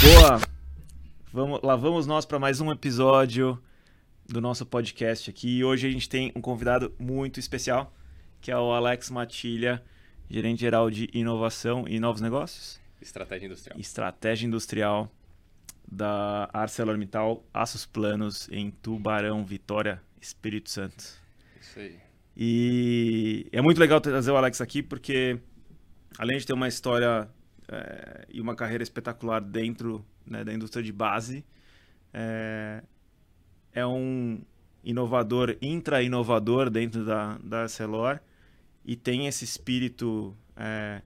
Boa! Vamos, lá vamos nós para mais um episódio do nosso podcast aqui. E hoje a gente tem um convidado muito especial, que é o Alex Matilha, gerente geral de inovação e novos negócios. Estratégia industrial. Estratégia industrial da ArcelorMittal Aços Planos em Tubarão, Vitória, Espírito Santo. Isso aí. E é muito legal trazer o Alex aqui porque, além de ter uma história é, e uma carreira espetacular dentro né, da indústria de base, é, é um inovador, intra-inovador dentro da, da Arcelor e tem esse espírito é,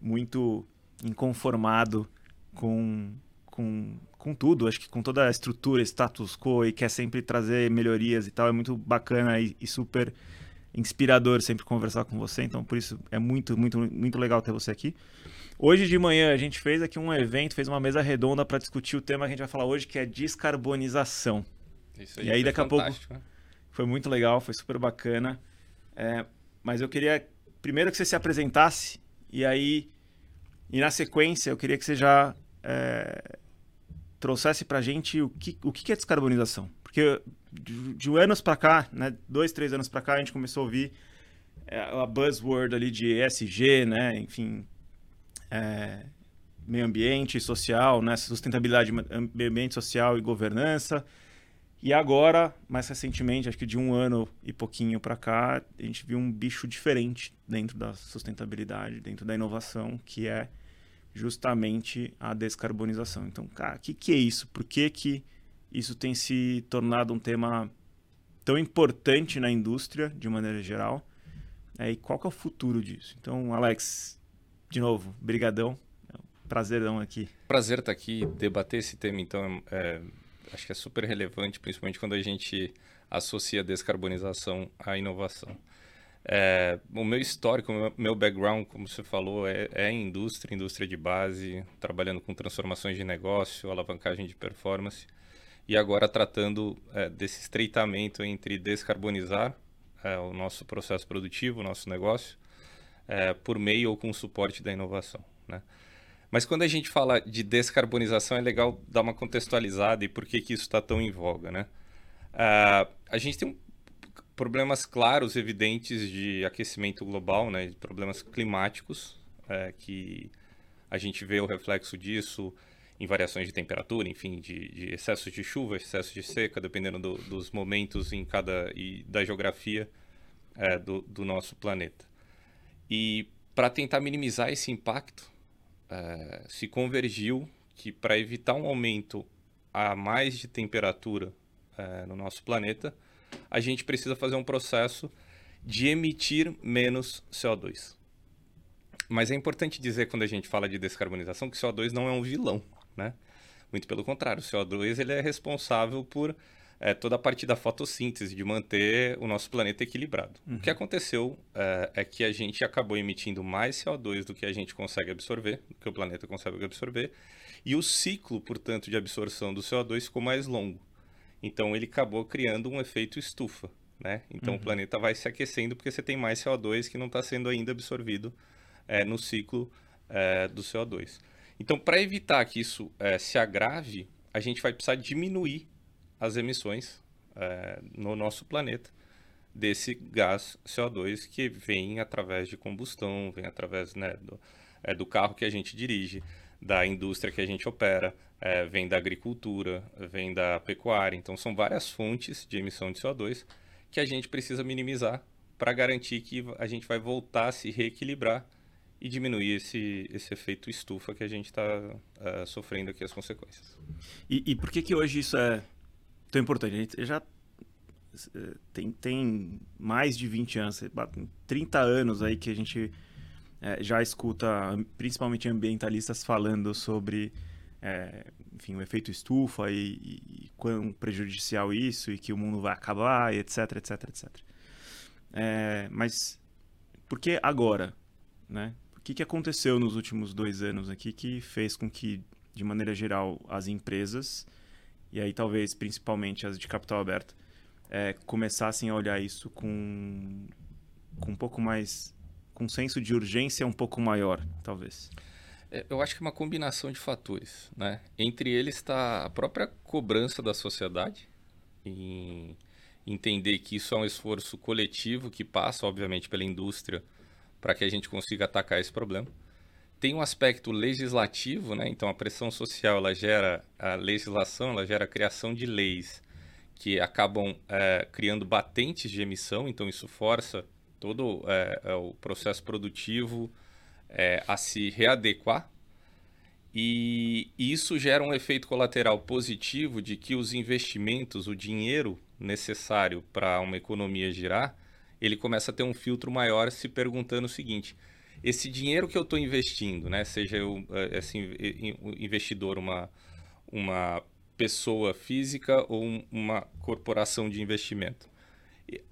muito inconformado com, com, com tudo, acho que com toda a estrutura, status quo e quer sempre trazer melhorias e tal, é muito bacana e, e super inspirador sempre conversar com você, então por isso é muito, muito, muito legal ter você aqui. Hoje de manhã a gente fez aqui um evento, fez uma mesa redonda para discutir o tema que a gente vai falar hoje, que é descarbonização. Isso aí, E aí, daqui a pouco- né? Foi muito legal, foi super bacana. É, mas eu queria primeiro que você se apresentasse e aí, e na sequência, eu queria que você já é, trouxesse pra gente o que, o que é descarbonização. Porque de, de anos pra cá, né, dois, três anos pra cá, a gente começou a ouvir é, a buzzword ali de ESG, né, enfim, é, meio ambiente, social, né, sustentabilidade, meio ambiente, social e governança. E agora, mais recentemente, acho que de um ano e pouquinho para cá, a gente viu um bicho diferente dentro da sustentabilidade, dentro da inovação, que é justamente a descarbonização. Então, cara, o que, que é isso? Por que, que isso tem se tornado um tema tão importante na indústria, de maneira geral? É, e qual que é o futuro disso? Então, Alex, de novo, brigadão. É um prazerão aqui. Prazer estar aqui, debater esse tema, então, é, acho que é super relevante, principalmente quando a gente associa descarbonização à inovação. É, o meu histórico, o meu- background, como você falou, é, é indústria, indústria de base, trabalhando com transformações de negócio, alavancagem de performance, e agora tratando é, desse estreitamento entre descarbonizar é, o nosso processo produtivo, o nosso negócio, é, por meio ou com suporte da inovação. Né? Mas quando a gente fala de descarbonização, é legal dar uma contextualizada e por que, que isso está tão em voga, né? Ah, a gente tem um- problemas claros, evidentes de aquecimento global, né? Problemas climáticos, eh, que a gente vê o reflexo disso em variações de temperatura, enfim, de, de excesso de chuva, excesso de seca, dependendo do- dos momentos em cada e da geografia eh, do, do nosso planeta. E para tentar minimizar esse impacto, eh, se convergiu que para evitar um aumento a mais de temperatura eh, no nosso planeta, a gente precisa fazer um processo de emitir menos CO2. Mas é importante dizer quando a gente fala de descarbonização que CO2 não é um vilão, né? Muito pelo contrário, o CO2 ele é responsável por eh, toda a parte da fotossíntese, de manter o nosso planeta equilibrado. O que aconteceu eh, é que a gente acabou emitindo mais CO2 do que a gente consegue absorver, do que o planeta consegue absorver, e o ciclo, portanto, de absorção do CO2 ficou mais longo. Então ele acabou criando um efeito estufa, né? Então o planeta vai se aquecendo porque você tem mais CO2 que não está sendo ainda absorvido eh, no ciclo do CO2. Então para evitar que isso eh, se agrave, a gente vai precisar diminuir as emissões eh, no nosso planeta desse gás CO2 que vem através de combustão, vem através né, do, eh, do carro que a gente dirige, da indústria que a gente opera, eh, vem da agricultura, vem da pecuária. Então, são várias fontes de emissão de CO2 que a gente precisa minimizar para garantir que a gente vai voltar a se reequilibrar e diminuir esse, esse efeito estufa que a gente está sofrendo aqui as consequências. E, e por que que hoje isso é tão importante? A gente já eh, tem, tem mais de 20 anos, sei lá, tem 30 anos aí que a gente eh, já escuta, principalmente ambientalistas falando sobre, eh, enfim, o efeito estufa e, e, e quão prejudicial isso e que o mundo vai acabar, etc, etc, etc. Eh, mas por que agora, né? O que, que aconteceu nos últimos dois anos aqui que fez com que, de maneira geral, as empresas, e aí talvez principalmente as de capital aberto, eh, começassem a olhar isso com, com um pouco mais. com um senso de urgência um pouco maior, talvez? É, eu acho que é uma combinação de fatores. Né? Entre eles está a própria cobrança da sociedade em entender que isso é um esforço coletivo que passa, obviamente, pela indústria para que a gente consiga atacar esse problema. Tem um aspecto legislativo, né? então a pressão social ela gera a legislação, ela gera a criação de leis que acabam é, criando batentes de emissão, então isso força todo é, o processo produtivo é, a se readequar e isso gera um efeito colateral positivo de que os investimentos, o dinheiro necessário para uma economia girar, ele começa a ter um filtro maior se perguntando o seguinte: esse dinheiro que eu estou investindo, né, seja eu assim, investidor, uma, uma pessoa física ou uma corporação de investimento.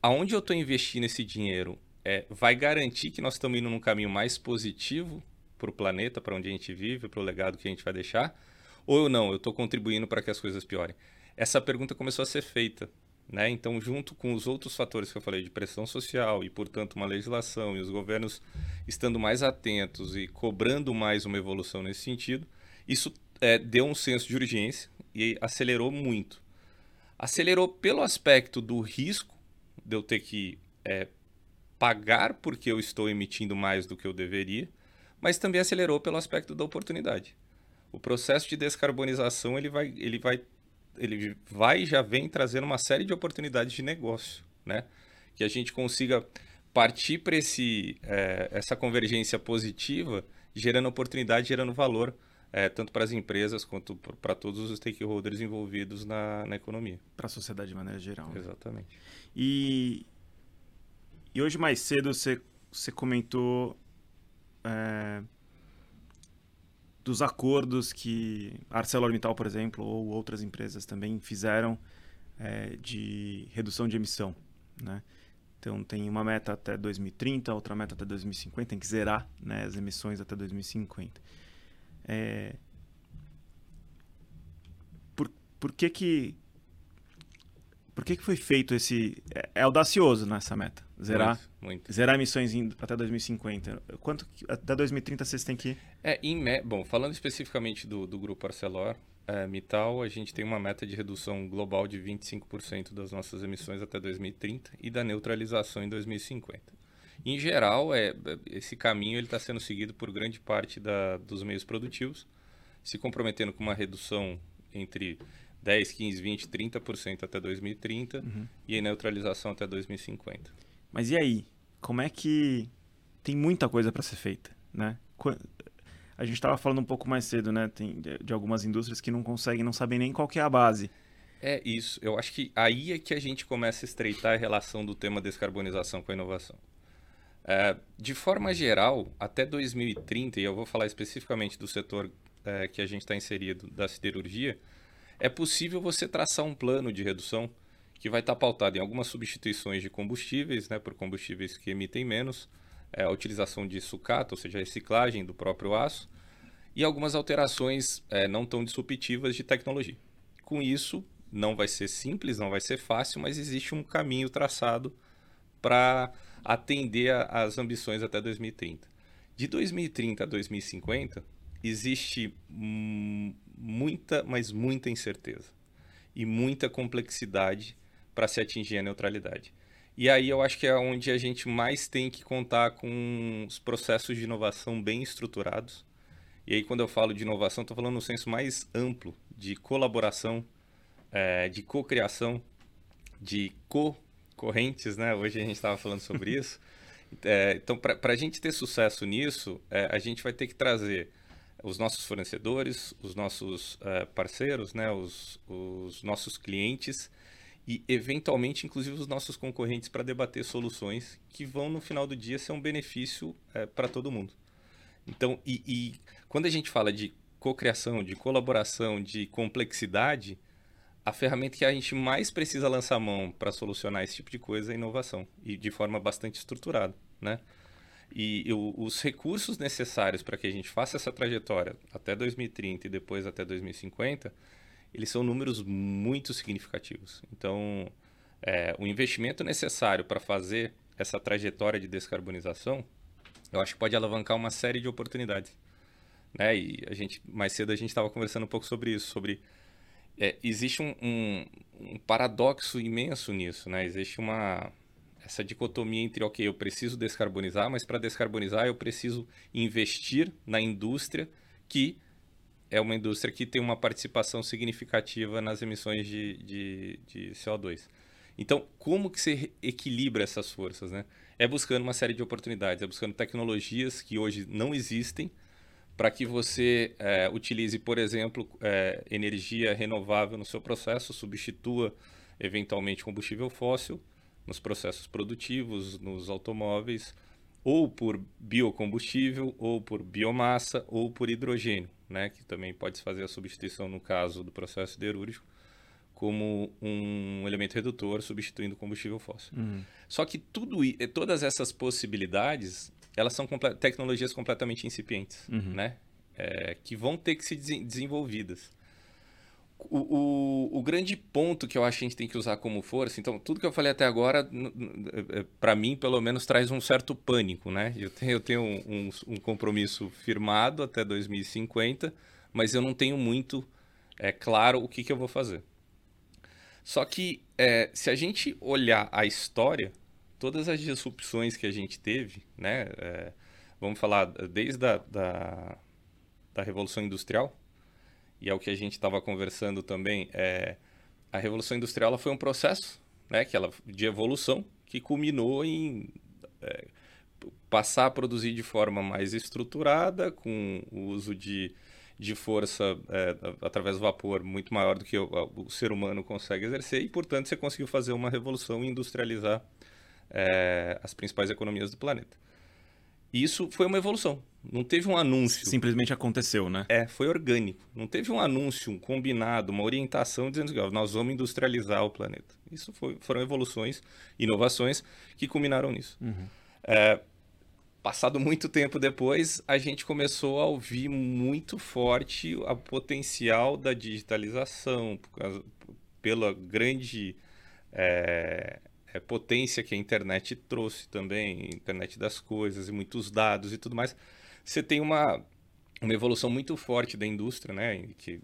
Aonde eu estou investindo esse dinheiro é, vai garantir que nós estamos indo num caminho mais positivo para o planeta, para onde a gente vive, para o legado que a gente vai deixar? Ou não, eu estou contribuindo para que as coisas piorem? Essa pergunta começou a ser feita. Né? Então, junto com os outros fatores que eu falei de pressão social e, portanto, uma legislação e os governos estando mais atentos e cobrando mais uma evolução nesse sentido, isso é, deu um senso de urgência e acelerou muito. Acelerou pelo aspecto do risco de eu ter que é, pagar porque eu estou emitindo mais do que eu deveria, mas também acelerou pelo aspecto da oportunidade. O processo de descarbonização ele vai, ele vai, ele vai e já vem trazendo uma série de oportunidades de negócio, né? Que a gente consiga partir para esse é, essa convergência positiva, gerando oportunidade, gerando valor é, tanto para as empresas quanto para todos os stakeholders envolvidos na, na economia. Para a sociedade de maneira geral. Né? Exatamente. E, e hoje mais cedo você, você comentou é, dos acordos que ArcelorMittal, por exemplo, ou outras empresas também fizeram é, de redução de emissão, né? Então tem uma meta até 2030, outra meta até 2050, tem que zerar né, as emissões até 2050. É... Por, por que que por que, que foi feito esse. É, é audacioso nessa meta. Zerar, muito, muito. zerar emissões em, até 2050. Quanto até 2030 vocês têm que. É, em. Bom, falando especificamente do, do grupo Arcelor, é, Mittal, a gente tem uma meta de redução global de 25% das nossas emissões até 2030 e da neutralização em 2050. Em geral, é, esse caminho está sendo seguido por grande parte da, dos meios produtivos, se comprometendo com uma redução entre 10, 15, 20, 30% até 2030 uhum. e a neutralização até 2050. Mas e aí? Como é que tem muita coisa para ser feita, né? A gente estava falando um pouco mais cedo, né? Tem de algumas indústrias que não conseguem, não sabem nem qual é a base. É isso. Eu acho que aí é que a gente começa a estreitar a relação do tema descarbonização com a inovação. É, de forma geral, até 2030, e eu vou falar especificamente do setor é, que a gente está inserido, da siderurgia, é possível você traçar um plano de redução que vai estar pautado em algumas substituições de combustíveis, né, por combustíveis que emitem menos, é, a utilização de sucata, ou seja, a reciclagem do próprio aço, e algumas alterações é, não tão disruptivas de tecnologia. Com isso, não vai ser simples, não vai ser fácil, mas existe um caminho traçado para atender às ambições até 2030. De 2030 a 2050, existe muita, mas muita incerteza e muita complexidade para se atingir a neutralidade. E aí eu acho que é onde a gente mais tem que contar com os processos de inovação bem estruturados. E aí quando eu falo de inovação, estou falando no senso mais amplo de colaboração, é, de cocriação, de co correntes, né? Hoje a gente estava falando sobre isso. É, então, para a gente ter sucesso nisso, é, a gente vai ter que trazer os nossos fornecedores, os nossos é, parceiros, né? os, os nossos clientes e, eventualmente, inclusive os nossos concorrentes para debater soluções que vão, no final do dia, ser um benefício é, para todo mundo. Então, e, e quando a gente fala de cocriação, de colaboração, de complexidade, a ferramenta que a gente mais precisa lançar a mão para solucionar esse tipo de coisa é inovação e de forma bastante estruturada, né? E, e os recursos necessários para que a gente faça essa trajetória até 2030 e depois até 2050, eles são números muito significativos. Então, é, o investimento necessário para fazer essa trajetória de descarbonização, eu acho que pode alavancar uma série de oportunidades. né? E a gente mais cedo a gente estava conversando um pouco sobre isso, sobre é, existe um, um, um, paradoxo imenso nisso, né? Existe uma essa dicotomia entre, ok, eu preciso descarbonizar, mas para descarbonizar eu preciso investir na indústria que é uma indústria que tem uma participação significativa nas emissões de, de, de CO2. Então, como que você equilibra essas forças, né? É buscando uma série de oportunidades, é buscando tecnologias que hoje não existem para que você é, utilize, por exemplo, é, energia renovável no seu processo, substitua eventualmente combustível fóssil nos processos produtivos, nos automóveis, ou por biocombustível, ou por biomassa, ou por hidrogênio, né, que também pode se fazer a substituição no caso do processo siderúrgico, como um elemento redutor substituindo o combustível fóssil. Uhum. Só que tudo, todas essas possibilidades, elas são comple tecnologias completamente incipientes, uhum. né? É, que vão ter que ser desenvolvidas. O, o, o, grande ponto que eu acho que a gente tem que usar como força, então, tudo que eu falei até agora, é, para mim, pelo menos, traz um certo pânico, né? Eu tenho, eu tenho um, um, compromisso firmado até 2050, mas eu não tenho muito é, claro o que, que eu vou fazer. Só que, é, se a gente olhar a história, todas as disrupções que a gente teve, né? É, vamos falar desde a da, da Revolução Industrial, e é o que a gente estava conversando também, é, a Revolução Industrial foi um processo né, que ela, de evolução que culminou em é, passar a produzir de forma mais estruturada, com o uso de, de força é, através do vapor muito maior do que o, o, ser humano consegue exercer, e, portanto, você conseguiu fazer uma revolução e industrializar é, as principais economias do planeta. Isso foi uma evolução. Não teve um anúncio. Simplesmente aconteceu, né? É, foi orgânico. Não teve um anúncio, um combinado, uma orientação dizendo que nós vamos industrializar o planeta. Isso foi, foram evoluções, inovações que culminaram nisso. Uhum. É, passado muito tempo depois, a gente começou a ouvir muito forte o potencial da digitalização, pela grande é, é, potência que a internet trouxe também, internet das coisas e muitos dados e tudo mais, você tem uma, uma evolução muito forte da indústria, né? Que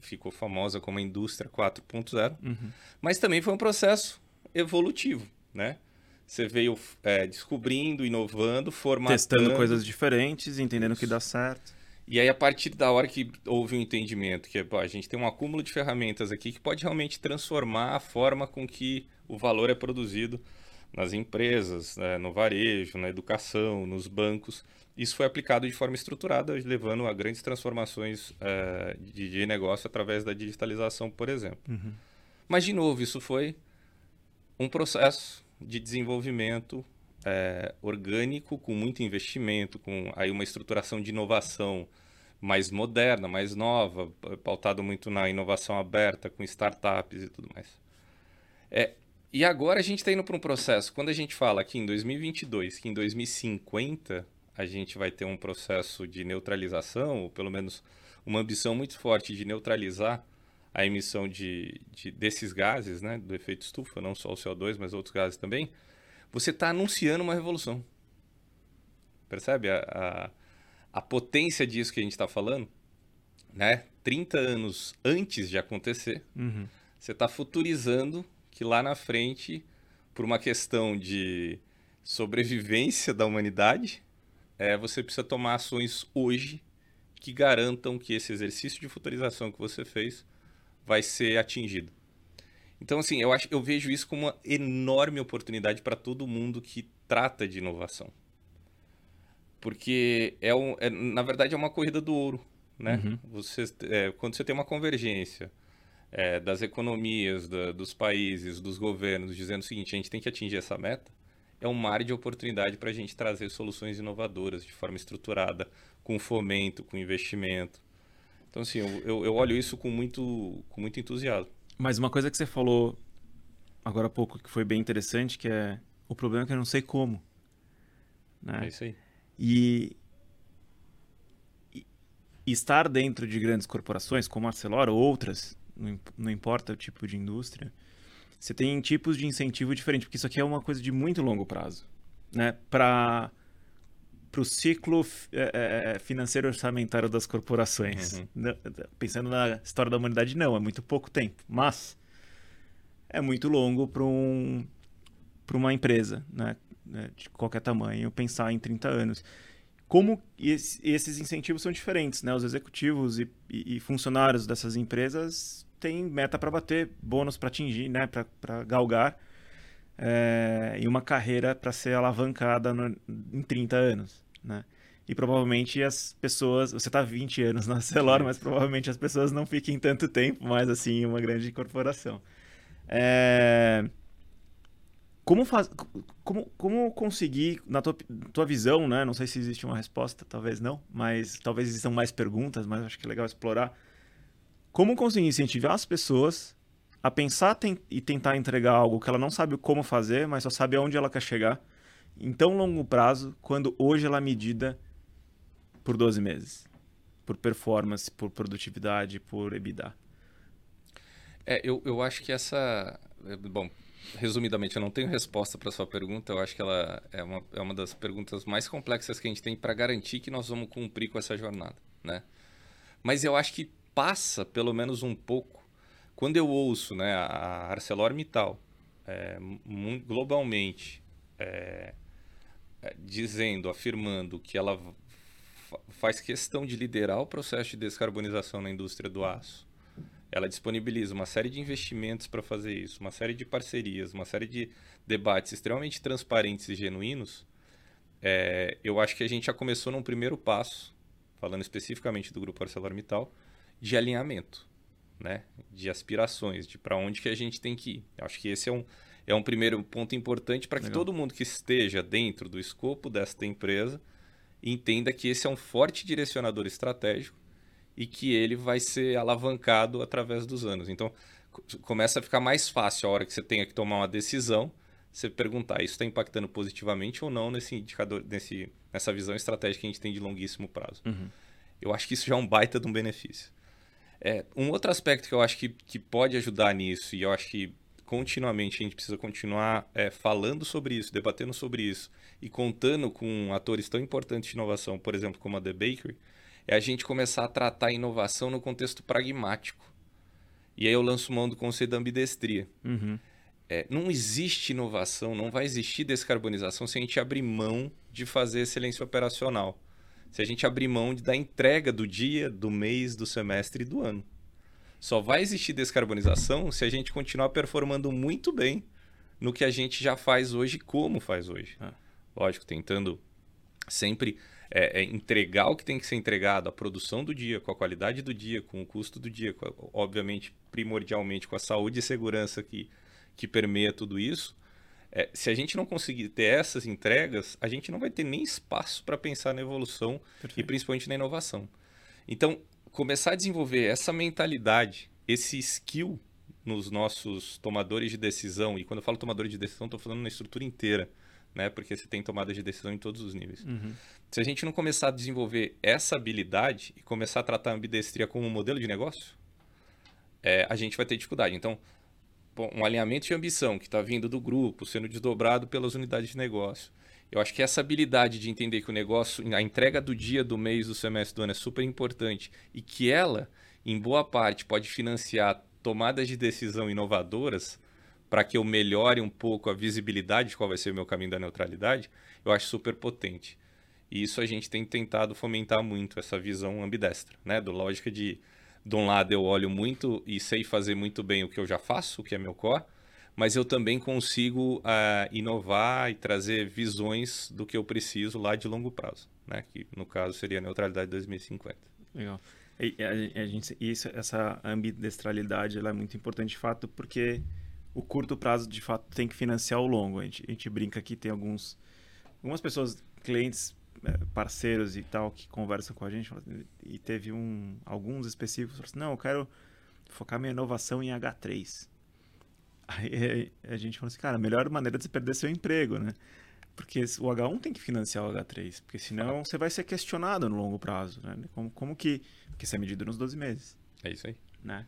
ficou famosa como a indústria 4.0, uhum. mas também foi um processo evolutivo, né? Você veio é, descobrindo, inovando, formatando... Testando coisas diferentes, entendendo o que dá certo. E aí, a partir da hora que houve um entendimento, que a gente tem um acúmulo de ferramentas aqui que pode realmente transformar a forma com que o valor é produzido nas empresas, né, no varejo, na educação, nos bancos. Isso foi aplicado de forma estruturada, levando a grandes transformações uh, de, de, negócio através da digitalização, por exemplo. Uhum. Mas, de novo, isso foi um processo de desenvolvimento é, orgânico, com muito investimento, com aí uma estruturação de inovação mais moderna, mais nova, pautado muito na inovação aberta, com startups e tudo mais. É, e agora a gente está indo para um processo, quando a gente fala que em 2022, que em 2050 a gente vai ter um processo de neutralização, ou pelo menos uma ambição muito forte de neutralizar a emissão de, de desses gases, né, do efeito estufa, não só o CO2, mas outros gases também, você está anunciando uma revolução. Percebe a, a, a potência disso que a gente está falando? Né? 30 anos antes de acontecer, uhum. você está futurizando que lá na frente, por uma questão de sobrevivência da humanidade, é, você precisa tomar ações hoje que garantam que esse exercício de futurização que você fez vai ser atingido. Então, assim, eu, acho, eu vejo isso como uma enorme oportunidade para todo mundo que trata de inovação. Porque, é, um, é na verdade, é uma corrida do ouro. Né? Uhum. Você, é, quando você tem uma convergência é, das economias, da, dos países, dos governos, dizendo o seguinte: a gente tem que atingir essa meta, é um mar de oportunidade para a gente trazer soluções inovadoras de forma estruturada, com fomento, com investimento. Então, assim, eu, eu, olho isso com muito, com muito entusiasmo. Mas uma coisa que você falou agora há pouco que foi bem interessante, que é o problema é que eu não sei como. Né? É isso aí. E, e, estar dentro de grandes corporações como a Arcelor ou outras não, não importa o tipo de indústria, você tem tipos de incentivo diferentes, porque isso aqui é uma coisa de muito longo prazo. Né? Para para o ciclo é, financeiro orçamentário das corporações. Uhum. Pensando na história da humanidade, não, é muito pouco tempo. Mas é muito longo para um, uma empresa né, de qualquer tamanho pensar em 30 anos. Como esses incentivos são diferentes, né? Os executivos e, e funcionários dessas empresas têm meta para bater, bônus para atingir, né? para galgar é, e uma carreira para ser alavancada no, em 30 anos, né? E provavelmente as pessoas, você está 20 anos na Celor, mas provavelmente as pessoas não fiquem tanto tempo mais assim em uma grande corporação. É... Como, faz... como, como conseguir, na tua, tua visão, né? Não sei se existe uma resposta, talvez não, mas talvez existam mais perguntas, mas acho que é legal explorar. Como conseguir incentivar as pessoas a pensar e tentar entregar algo que ela não sabe como fazer, mas só sabe aonde ela quer chegar, em tão longo prazo, quando hoje ela é medida por 12 meses? Por performance, por produtividade, por EBITDA. É, eu, eu acho que essa. É, bom, resumidamente, eu não tenho resposta para sua pergunta. Eu acho que ela é uma, é uma das perguntas mais complexas que a gente tem para garantir que nós vamos cumprir com essa jornada, né? Mas eu acho que passa, pelo menos um pouco, quando eu ouço né, a ArcelorMittal é, globalmente é, é, dizendo, afirmando que ela faz questão de liderar o processo de descarbonização na indústria do aço, ela disponibiliza uma série de investimentos para fazer isso, uma série de parcerias, uma série de debates extremamente transparentes e genuínos, é, eu acho que a gente já começou num primeiro passo, falando especificamente do grupo ArcelorMittal, de alinhamento né? De aspirações, de para onde que a gente tem que ir. Eu acho que esse é um, é um primeiro ponto importante para que todo mundo que esteja dentro do escopo desta empresa entenda que esse é um forte direcionador estratégico e que ele vai ser alavancado através dos anos. Então, começa a ficar mais fácil a hora que você tenha que tomar uma decisão, você perguntar, isso está impactando positivamente ou não nesse indicador, nesse, nessa visão estratégica que a gente tem de longuíssimo prazo. Uhum. Eu acho que isso já é um baita de um benefício. É, um outro aspecto que eu acho que, que pode ajudar nisso, e eu acho que continuamente a gente precisa continuar é, falando sobre isso, debatendo sobre isso, e contando com atores tão importantes de inovação, por exemplo, como a The Bakery, é a gente começar a tratar a inovação no contexto pragmático. E aí eu lanço mão do conceito da ambidestria. Uhum. É, não existe inovação, não vai existir descarbonização se a gente abrir mão de fazer excelência operacional se a gente abrir mão da entrega do dia, do mês, do semestre e do ano. Só vai existir descarbonização se a gente continuar performando muito bem no que a gente já faz hoje como faz hoje. Ah. Lógico, tentando sempre é, é, entregar o que tem que ser entregado, a produção do dia, com a qualidade do dia, com o custo do dia, obviamente, primordialmente com a saúde e segurança que, que permeia tudo isso, é, se a gente não conseguir ter essas entregas, a gente não vai ter nem espaço para pensar na evolução Perfeito. e principalmente na inovação. Então, começar a desenvolver essa mentalidade, esse skill nos nossos tomadores de decisão, e quando eu falo tomadores de decisão, estou falando na estrutura inteira, né? porque você tem tomada de decisão em todos os níveis. Uhum. Se a gente não começar a desenvolver essa habilidade e começar a tratar a ambidestria como um modelo de negócio, é, a gente vai ter dificuldade. Então, um alinhamento de ambição que está vindo do grupo, sendo desdobrado pelas unidades de negócio. Eu acho que essa habilidade de entender que o negócio, a entrega do dia, do mês, do semestre, do ano é super importante e que ela, em boa parte, pode financiar tomadas de decisão inovadoras para que eu melhore um pouco a visibilidade de qual vai ser o meu caminho da neutralidade, eu acho super potente. E isso a gente tem tentado fomentar muito, essa visão ambidestra, né? Do lógica de de um lado eu olho muito e sei fazer muito bem o que eu já faço, o que é meu core, mas eu também consigo uh, inovar e trazer visões do que eu preciso lá de longo prazo, né? que no caso seria a neutralidade 2050. Legal. E, a, a gente, isso, essa ambidestralidade ela é muito importante de fato porque o curto prazo de fato tem que financiar o longo. A gente, a gente brinca que tem alguns, algumas pessoas, clientes parceiros e tal que conversam com a gente e teve um alguns específicos assim, não eu quero focar minha inovação em H3 aí a gente falou assim cara a melhor maneira de você perder seu emprego né? Porque o H1 tem que financiar o H3 porque senão você vai ser questionado no longo prazo né? Como, como que porque isso é medido nos 12 meses é isso aí. né?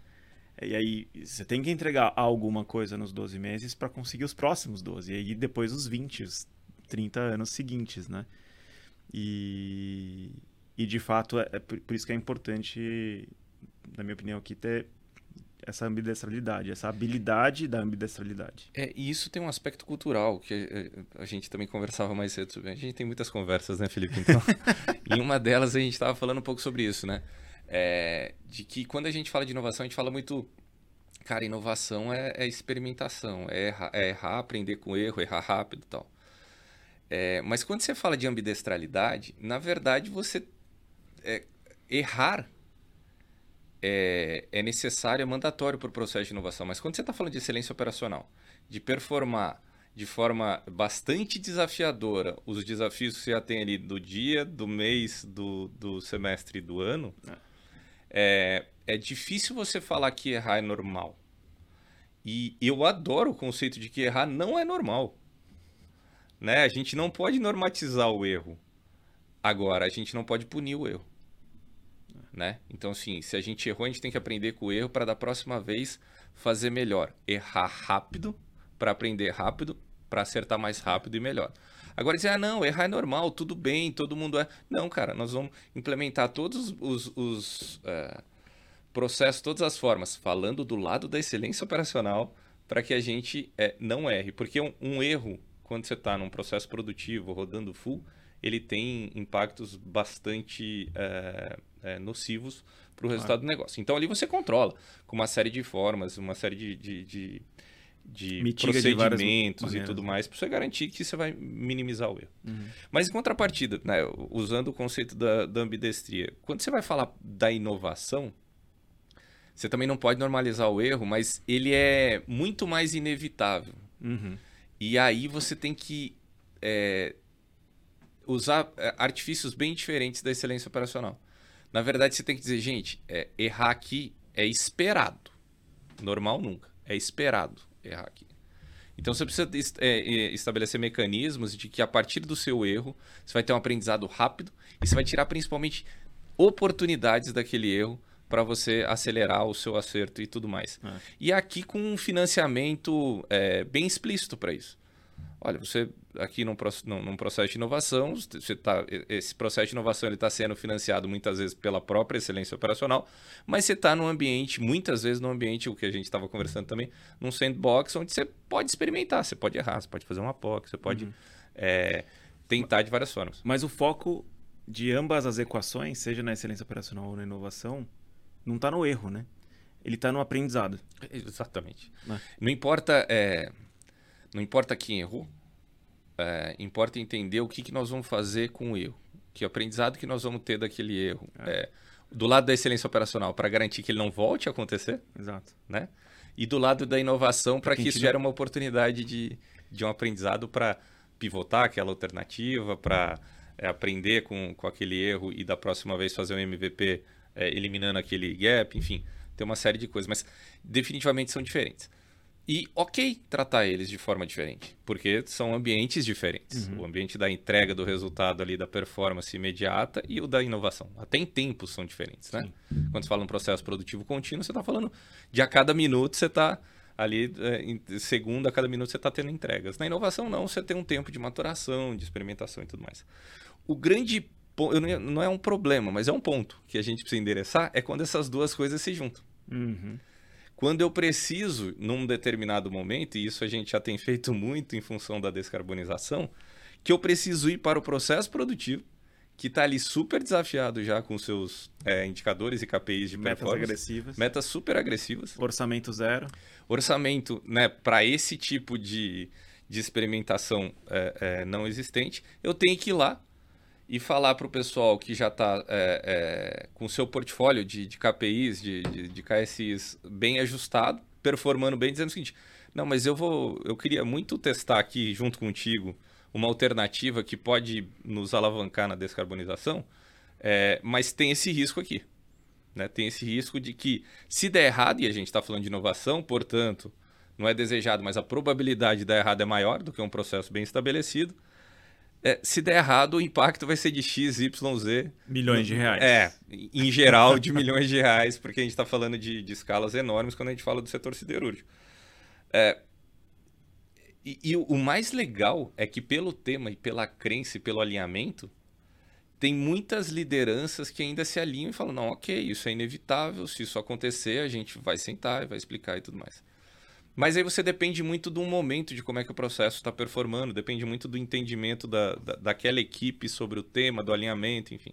E aí você tem que entregar alguma coisa nos 12 meses para conseguir os próximos 12 e aí depois os 20 os 30 anos seguintes né E, e de fato, é, é por, isso que é importante, na minha opinião, aqui ter essa ambidestralidade, essa habilidade da ambidestralidade. É, e isso tem um aspecto cultural, que a, a gente também conversava mais cedo sobre. A gente tem muitas conversas, né, Felipe? Então, em uma delas a gente estava falando um pouco sobre isso, né? É, de que quando a gente fala de inovação, a gente fala muito. Cara, inovação é, é experimentação, é errar, é errar, aprender com erro, errar rápido e tal. É, mas quando você fala de ambidestralidade, na verdade você é, errar é, é necessário, é mandatório para o processo de inovação. Mas quando você está falando de excelência operacional, de performar de forma bastante desafiadora os desafios que você já tem ali do dia, do mês, do, do semestre e do ano, é. é, é difícil você falar que errar é normal. E eu adoro o conceito de que errar não é normal. Né? A gente não pode normatizar o erro. Agora, a gente não pode punir o erro né? Então, assim, se a gente errou, a gente tem que aprender com o erro para da próxima vez fazer melhor. Errar rápido para aprender rápido, para acertar mais rápido e melhor. Agora dizer, ah, não, errar é normal, tudo bem, todo mundo é. Não, cara, nós vamos implementar todos os, os é, processos, todas as formas, falando do lado da excelência operacional, para que a gente é, não erre. Porque um, um erro, quando você está num processo produtivo, rodando full, ele tem impactos bastante é, é, nocivos para o resultado ah. do negócio. Então ali você controla com uma série de formas, uma série de, de, de, de procedimentos de e tudo mais, para você garantir que você vai minimizar o erro. Uhum. Mas em contrapartida, né, usando o conceito da, da ambidestria, quando você vai falar da inovação, você também não pode normalizar o erro, mas ele é muito mais inevitável. Uhum. E aí você tem que é, usar é, artifícios bem diferentes da excelência operacional. Na verdade, você tem que dizer, gente, é, errar aqui é esperado. Normal nunca. É esperado errar aqui. Então você precisa é, é, estabelecer mecanismos de que a partir do seu erro você vai ter um aprendizado rápido e você vai tirar principalmente oportunidades daquele erro para você acelerar o seu acerto e tudo mais. É. E aqui com um financiamento é, bem explícito para isso. Olha, você aqui num, num, processo de inovação, você tá, esse processo de inovação está sendo financiado muitas vezes pela própria excelência operacional, mas você está num ambiente, muitas vezes num ambiente, o que a gente estava conversando também, num sandbox onde você pode experimentar, você pode errar, você pode fazer uma POC, você pode uhum. é, tentar de várias formas. Mas o foco de ambas as equações, seja na excelência operacional ou na inovação, não está no erro, né? Ele está no aprendizado. Exatamente. Não, não importa... É, não importa quem errou, é, importa entender o que, que nós vamos fazer com o erro. Que aprendizado que nós vamos ter daquele erro. É. É, do lado da excelência operacional, para garantir que ele não volte a acontecer. Exato. Né? E do lado da inovação, para que isso gere uma oportunidade de, de um aprendizado para pivotar aquela alternativa, para é, aprender com, com aquele erro e da próxima vez fazer um MVP é, eliminando aquele gap, enfim, tem uma série de coisas, mas definitivamente são diferentes. E ok tratar eles de forma diferente, porque são ambientes diferentes. Uhum. O ambiente da entrega do resultado ali, da performance imediata e o da inovação. Até em tempos são diferentes, né? Sim. Quando você fala um processo produtivo contínuo, você está falando de a cada minuto você está ali, é, segundo a cada minuto você está tendo entregas. Na inovação não, você tem um tempo de maturação, de experimentação e tudo mais. O grande não é um problema, mas é um ponto que a gente precisa endereçar, é quando essas duas coisas se juntam. Uhum. Quando eu preciso, num determinado momento, e isso a gente já tem feito muito em função da descarbonização, que eu preciso ir para o processo produtivo, que está ali super desafiado já com seus é, indicadores e KPIs de metas agressivas, metas super agressivas, orçamento zero, orçamento, né, para esse tipo de, de experimentação é, é, não existente, eu tenho que ir lá e falar para o pessoal que já está é, é, com seu portfólio de, de KPIs, de, de, de, KSIs bem ajustado, performando bem, dizendo o seguinte: não, mas eu vou, eu queria muito testar aqui junto contigo uma alternativa que pode nos alavancar na descarbonização, é, mas tem esse risco aqui. Né? Tem esse risco de que, se der errado, e a gente está falando de inovação, portanto, não é desejado, mas a probabilidade de dar errado é maior do que um processo bem estabelecido é, se der errado, o impacto vai ser de X, Y, Z. Milhões de reais. É, em geral, de milhões de reais, porque a gente está falando de, de, escalas enormes quando a gente fala do setor siderúrgico. É, e, e o, o mais legal é que, pelo tema e pela crença e pelo alinhamento, tem muitas lideranças que ainda se alinham e falam: não, ok, isso é inevitável, se isso acontecer, a gente vai sentar e vai explicar e tudo mais. Mas aí você depende muito do momento de como é que o processo está performando, depende muito do entendimento da, da, daquela equipe sobre o tema, do alinhamento, enfim.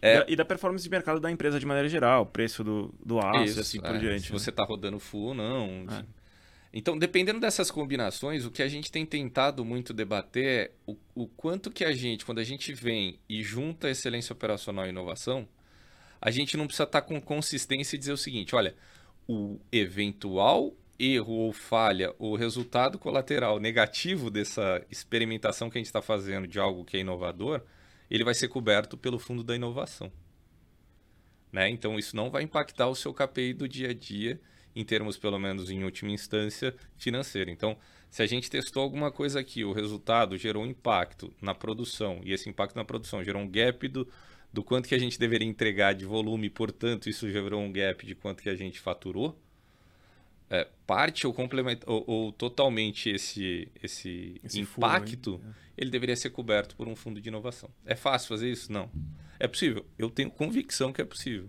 É... E, da, e, da, performance de mercado da empresa de maneira geral, preço do, do aço Isso, assim é, por diante. Se né? você está rodando full ou não. É. Então, dependendo dessas combinações, o que a gente tem tentado muito debater é o, o quanto que a gente, quando a gente vem e junta excelência operacional e inovação, a gente não precisa estar tá com consistência e dizer o seguinte: olha, o eventual erro ou falha, o resultado colateral negativo dessa experimentação que a gente está fazendo de algo que é inovador, ele vai ser coberto pelo fundo da inovação. Né? Então, isso não vai impactar o seu KPI do dia a dia, em termos, pelo menos em última instância, financeiro. Então, se a gente testou alguma coisa aqui, o resultado gerou um impacto na produção, e esse impacto na produção gerou um gap do, do quanto que a gente deveria entregar de volume, portanto, isso gerou um gap de quanto que a gente faturou, é, parte ou, complementa, ou, ou, totalmente esse, esse, esse impacto, fundo, ele deveria ser coberto por um fundo de inovação. É fácil fazer isso? Não. É possível. Eu tenho convicção que é possível.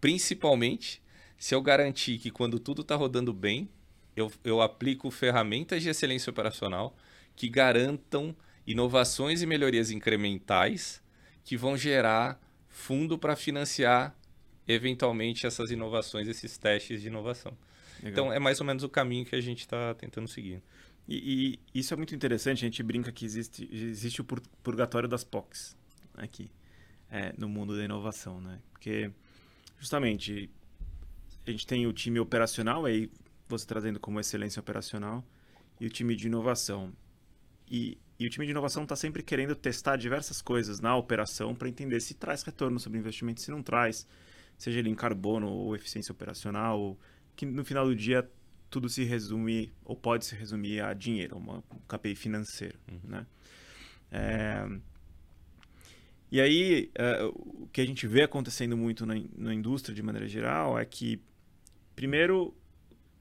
Principalmente se eu garantir que quando tudo está rodando bem, eu, eu aplico ferramentas de excelência operacional que garantam inovações e melhorias incrementais que vão gerar fundo para financiar eventualmente essas inovações, esses testes de inovação. Legal. Então é mais ou menos o caminho que a gente está tentando seguir. E, e, isso é muito interessante, a gente brinca que existe, existe o purgatório das POCs aqui, é, no mundo da inovação, né? Porque, justamente, a gente tem o time operacional, aí você trazendo como excelência operacional, e o time de inovação. E, e o time de inovação está sempre querendo testar diversas coisas na operação para entender se traz retorno sobre investimento, se não traz, seja ele em carbono ou eficiência operacional, ou que no final do dia tudo se resume, ou pode se resumir a dinheiro, uma, um KPI financeiro, uhum. né? É... E aí, é, o que a gente vê acontecendo muito na, na indústria de maneira geral é que, primeiro,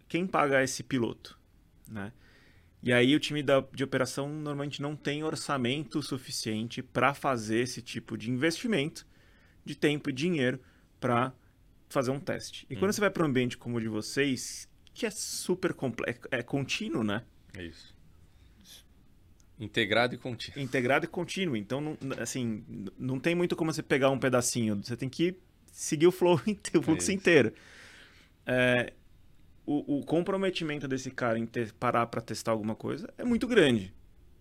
quem paga esse piloto, né? E aí o time da, de operação normalmente não tem orçamento suficiente para fazer esse tipo de investimento de tempo e dinheiro para fazer um teste. E hum. quando você vai para um ambiente como o de vocês, que é super complexo, é contínuo, né? É isso. Integrado e contínuo. Integrado e contínuo. Então, não, assim, não tem muito como você pegar um pedacinho. Você tem que seguir o flow, o fluxo é inteiro. É, o, o, comprometimento desse cara em ter, parar para testar alguma coisa é muito grande.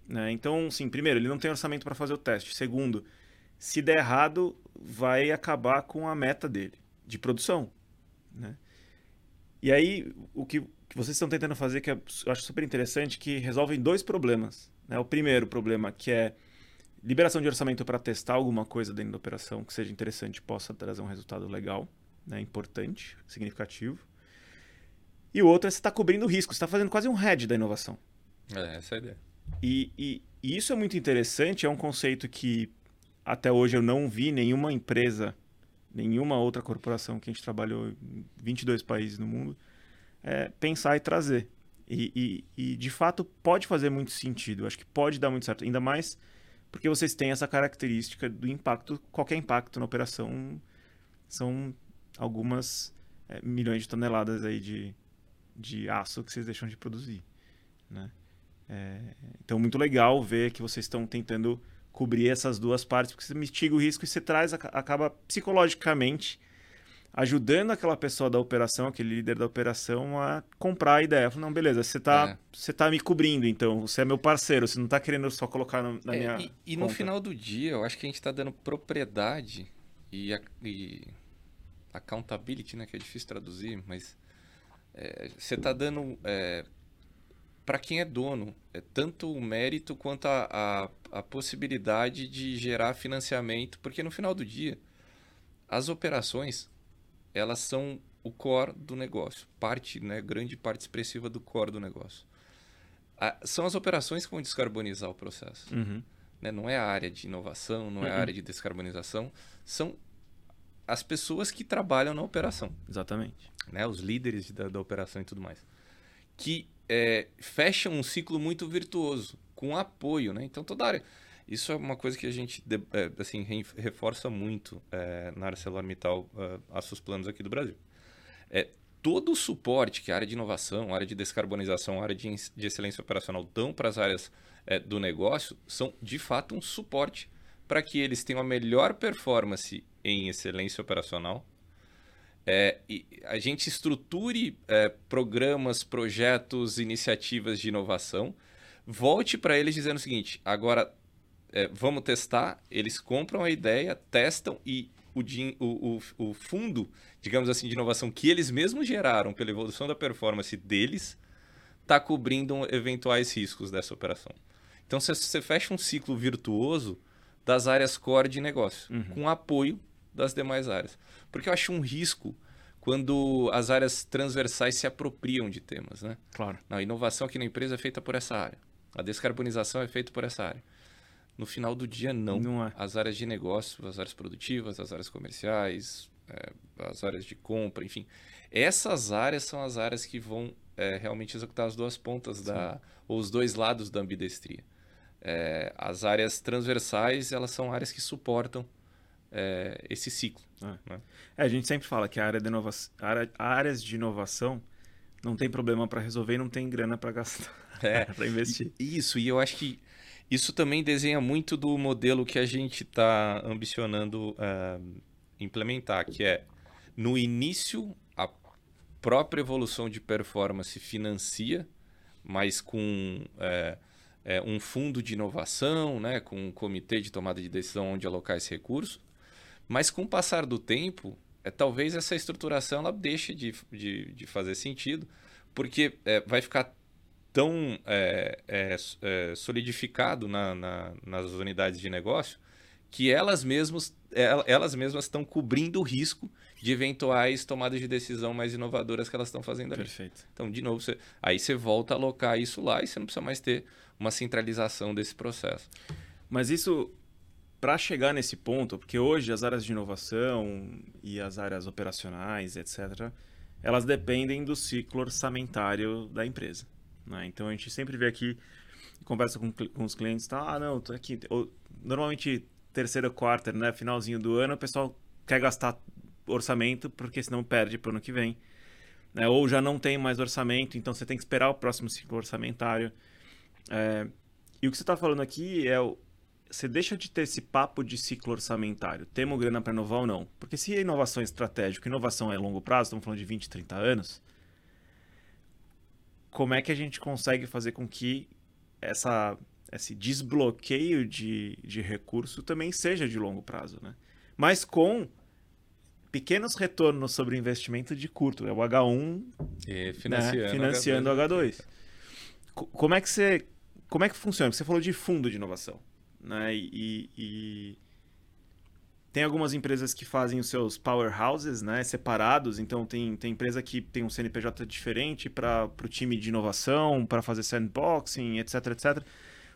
Né? Então, sim, primeiro, ele não tem orçamento para fazer o teste. Segundo, se der errado, vai acabar com a meta dele de produção. Né? E aí, o que, que vocês estão tentando fazer, que eu acho super interessante, que resolvem dois problemas. Né? O primeiro problema, que é liberação de orçamento para testar alguma coisa dentro da operação que seja interessante possa trazer um resultado legal, né? importante, significativo. E o outro é você está cobrindo o risco, você está fazendo quase um head da inovação. É, essa é a ideia. E, e, e, isso é muito interessante, é um conceito que até hoje eu não vi nenhuma empresa nenhuma outra corporação que a gente trabalhou em 22 países no mundo, é, pensar e trazer. E, e, e, de fato pode fazer muito sentido, acho que pode dar muito certo, ainda mais porque vocês têm essa característica do impacto, qualquer impacto na operação são algumas é, milhões de toneladas aí de, de aço que vocês deixam de produzir. Né? É, então, muito legal ver que vocês estão tentando cobrir essas duas partes, porque você mitiga o risco e você traz, acaba psicologicamente ajudando aquela pessoa da operação, aquele líder da operação, a comprar a ideia. Falo, não, beleza, você está é. Você tá me cobrindo, então, você é meu parceiro, você não está querendo só colocar no, na é, minha. E, e no final do dia, eu acho que a gente está dando propriedade e, e accountability, né, que é difícil traduzir, mas é, você está dando é, para quem é dono, é tanto o mérito quanto a, a, a, possibilidade de gerar financiamento, porque no final do dia, as operações, elas são o core do negócio, parte, né, grande parte expressiva do core do negócio. A, são as operações que vão descarbonizar o processo. Uhum. Né? Não é a área de inovação, não uhum. é a uhum. área de descarbonização, são as pessoas que trabalham na operação. Exatamente. Né? Os líderes da, da operação e tudo mais. Que é, fecham um ciclo muito virtuoso, com apoio. Né? Então, toda área. Isso é uma coisa que a gente é, assim, reforça muito é, na ArcelorMittal, uh, a planos aqui do Brasil. É, todo o suporte que a área de inovação, a área de descarbonização, a área de, de excelência operacional dão para as áreas é, do negócio são, de fato, um suporte para que eles tenham a melhor performance em excelência operacional, é, a gente estruture é, programas, projetos, iniciativas de inovação, volte para eles dizendo o seguinte: agora é, vamos testar, eles compram a ideia, testam e o, o, o, o, fundo, digamos assim, de inovação que eles mesmos geraram pela evolução da performance deles, está cobrindo eventuais riscos dessa operação. Então você fecha um ciclo virtuoso das áreas core de negócio, uhum. com apoio das demais áreas. Porque eu acho um risco quando as áreas transversais se apropriam de temas, né? Claro. A inovação aqui na empresa é feita por essa área. A descarbonização é feita por essa área. No final do dia, não. não é. As áreas de negócio, as áreas produtivas, as áreas comerciais, é, as áreas de compra, enfim. Essas áreas são as áreas que vão é, realmente executar as duas pontas, da, ou os dois lados da ambidestria. É, as áreas transversais, elas são áreas que suportam é, esse ciclo. É. Né? É, a gente sempre fala que a área de inovação, área, áreas de inovação não tem problema para resolver e não tem grana para gastar, é, para investir. Isso, e eu acho que isso também desenha muito do modelo que a gente está ambicionando uh, implementar, que é no início a própria evolução de performance financia, mas com é, é, um fundo de inovação, né, com um comitê de tomada de decisão onde alocar esse recurso. Mas com o passar do tempo, é, talvez essa estruturação ela deixe de, de, de fazer sentido, porque é, vai ficar tão é, é, é solidificado na, na, nas unidades de negócio que elas mesmas elas mesmas estão cobrindo o risco de eventuais tomadas de decisão mais inovadoras que elas estão fazendo ali. Perfeito. Então, de novo, você, aí você volta a alocar isso lá e você não precisa mais ter uma centralização desse processo. Mas isso para chegar nesse ponto, porque hoje as áreas de inovação e as áreas operacionais, etc., elas dependem do ciclo orçamentário da empresa. Né? Então a gente sempre vê aqui, conversa com, com os clientes, tá, ah, não, tô aqui. Ou, normalmente, terceiro quarto, né, finalzinho do ano, o pessoal quer gastar orçamento, porque senão perde para o ano que vem. Né? Ou já não tem mais orçamento, então você tem que esperar o próximo ciclo orçamentário. É, e o que você está falando aqui é o, você deixa de ter esse papo de ciclo orçamentário. Temos grana para inovar ou não? Porque se a inovação é estratégica, inovação é longo prazo, estamos falando de 20, 30 anos, como é que a gente consegue fazer com que essa, esse desbloqueio de, de recurso também seja de longo prazo, né? Mas com pequenos retornos sobre investimento de curto, é o H1 e financiando, né? financiando o H2. H2. Como é que você como é que funciona? Você falou de fundo de inovação né? E, e, tem algumas empresas que fazem os seus powerhouses, né? Separados. Então tem, tem empresa que tem um CNPJ diferente para o time de inovação, para fazer sandboxing, etc, etc.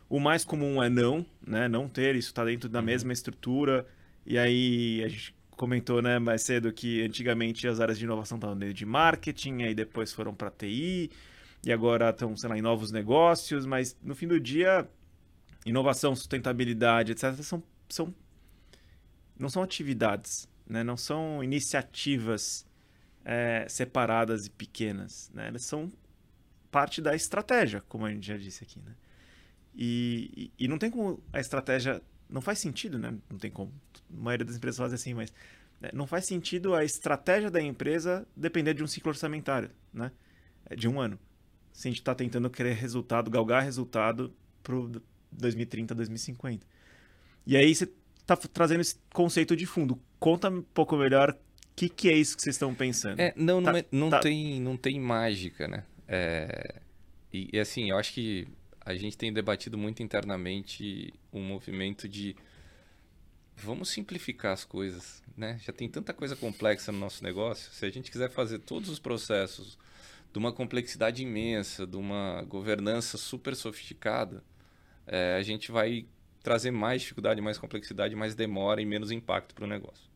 O mais comum é não, né? Não ter isso está dentro da uhum. mesma estrutura. E aí a gente comentou, né, mais cedo que antigamente as áreas de inovação estavam dentro de marketing, aí depois foram para TI e agora estão, sei lá, em novos negócios, mas no fim do dia inovação, sustentabilidade, etc., são, são, não são atividades, né? não são iniciativas é, separadas e pequenas. Né? Elas são parte da estratégia, como a gente já disse aqui. Né? E, e, e não tem como a estratégia. Não faz sentido, né? Não tem como. A maioria das empresas faz assim, mas né? não faz sentido a estratégia da empresa depender de um ciclo orçamentário, né? De um ano. Se a gente está tentando querer resultado, galgar resultado 2030, 2050. E aí você está trazendo esse conceito de fundo. Conta um pouco melhor o que, que é isso que vocês estão pensando. É, não, tá, não, é, não, tá... tem, não tem mágica, né? É, e, e, assim, eu acho que a gente tem debatido muito internamente um movimento de vamos simplificar as coisas, né? Já tem tanta coisa complexa no nosso negócio. Se a gente quiser fazer todos os processos de uma complexidade imensa, de uma governança super sofisticada, é, a gente vai trazer mais dificuldade, mais complexidade, mais demora e menos impacto para o negócio.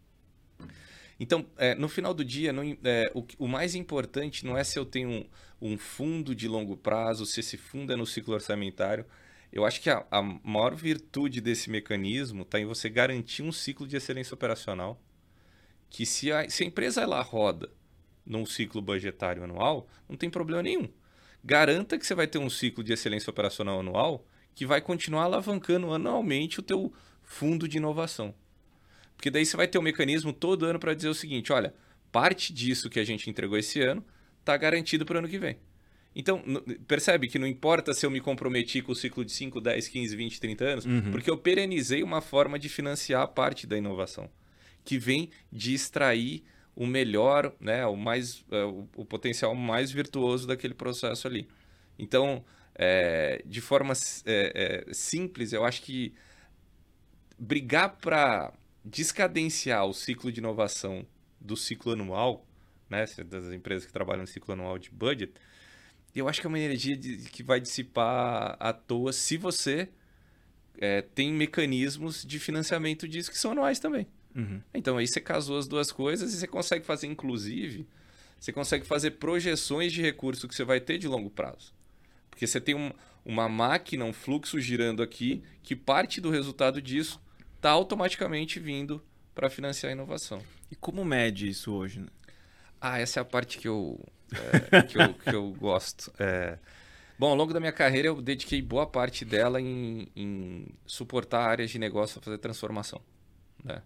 Então, é, no final do dia, não, é, o, o, mais importante não é se eu tenho um, um, fundo de longo prazo, se esse fundo é no ciclo orçamentário, Eu acho que a, a maior virtude desse mecanismo está em você garantir um ciclo de excelência operacional que se a, se a empresa ela roda num ciclo budgetário anual, não tem problema nenhum. Garanta que você vai ter um ciclo de excelência operacional anual que vai continuar alavancando anualmente o teu fundo de inovação. Porque daí você vai ter um mecanismo todo ano para dizer o seguinte, olha, parte disso que a gente entregou esse ano está garantido para o ano que vem. Então, percebe que não importa se eu me comprometi com o ciclo de 5, 10, 15, 20, 30 anos, uhum. porque eu perenizei uma forma de financiar a parte da inovação, que vem de extrair o melhor, né, o, mais, é, o, o potencial mais virtuoso daquele processo ali. Então, é, de forma é, é, simples, eu acho que brigar para descadenciar o ciclo de inovação do ciclo anual, né, das empresas que trabalham no ciclo anual de budget, eu acho que é uma energia de, que vai dissipar à toa se você é, tem mecanismos de financiamento disso que são anuais também. Uhum. Então aí você casou as duas coisas e você consegue fazer, inclusive, você consegue fazer projeções de recurso que você vai ter de longo prazo. Porque você tem um, uma máquina, um fluxo girando aqui, que parte do resultado disso está automaticamente vindo para financiar a inovação. E como mede isso hoje? Né? Ah, essa é a parte que eu, é, que, eu que eu gosto. É... Bom, ao longo da minha carreira eu dediquei boa parte dela em, em suportar áreas de negócio a fazer transformação. Né?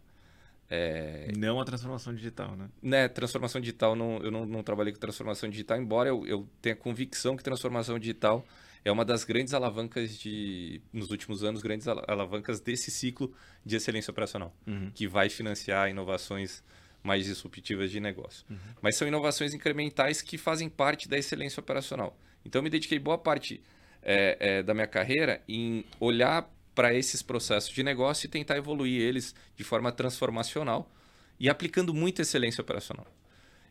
É... Não a transformação digital, né? né transformação digital, não, eu não, não trabalhei com transformação digital, embora eu, eu tenha convicção que transformação digital é uma das grandes alavancas de, nos últimos anos, grandes alavancas desse ciclo de excelência operacional, uhum. que vai financiar inovações mais disruptivas de negócio. Uhum. Mas são inovações incrementais que fazem parte da excelência operacional. Então, eu me dediquei boa parte é, é, da minha carreira em olhar para esses processos de negócio e tentar evoluir eles de forma transformacional e aplicando muita excelência operacional.